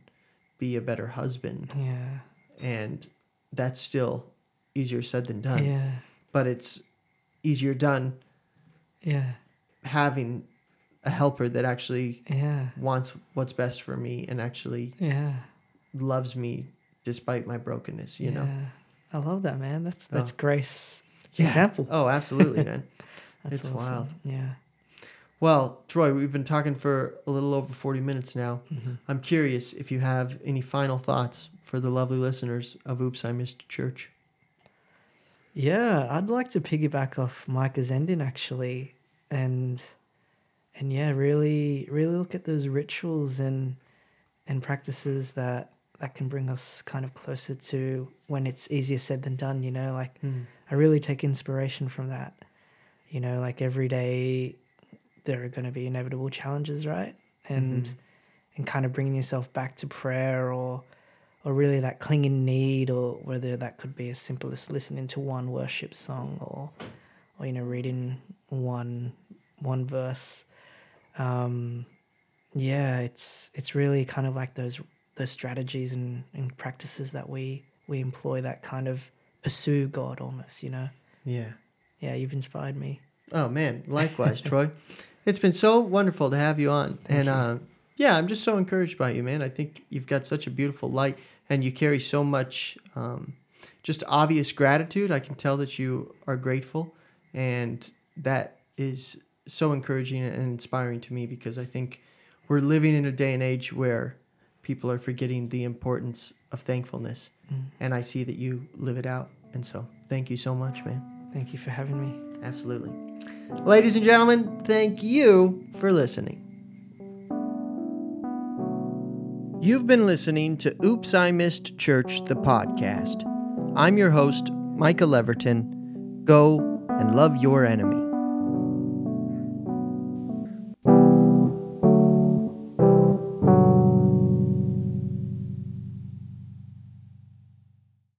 A: be a better husband
B: Yeah.
A: and that's still easier said than done
B: Yeah.
A: but it's easier done
B: Yeah.
A: having a helper that actually
B: Yeah.
A: wants what's best for me and actually
B: Yeah.
A: loves me despite my brokenness you know
B: I love that, man. That's that's
A: Oh.
B: grace
A: Yeah.
B: example.
A: oh absolutely man
B: That's
A: it's
B: awesome.
A: wild.
B: Yeah.
A: Well, Troy, we've been talking for a little over 40 minutes now.
B: Mhm.
A: I'm curious if you have any final thoughts for the lovely listeners of Oops, I Missed Church.
B: Yeah, I'd like to piggyback off Micah's ending actually, and and yeah, really, really look at those rituals and and practices that that can bring us kind of closer to when it's easier said than done. You know, like
A: Mm.
B: I really take inspiration from that. You know, like every day there are going to be inevitable challenges, right? And
A: Mhm.
B: and kind of bringing yourself back to prayer or or really that clinging need or whether that could be as simple as listening to one worship song or or you know reading one one verse um yeah it's it's really kind of like those those strategies and, and practices that we we employ that kind of pursue god almost you know
A: Yeah.
B: yeah you've inspired me
A: Oh man, likewise, Troy. It's been so wonderful to have you on, and
B: you.
A: Uh, yeah, I'm just so encouraged by you, man. I think you've got such a beautiful light, and you carry so much um, just obvious gratitude. I can tell that you are grateful, and that is so encouraging and inspiring to me because I think we're living in a day and age where people are forgetting the importance of thankfulness,
B: Mm.
A: and I see that you live it out. And so, thank you so much, man.
B: thank you for having me
A: Absolutely. Ladies and gentlemen, thank you for listening. You've been listening to Oops, I Missed Church, the podcast. I'm your host, Micah Leaverton. Go and love your enemy.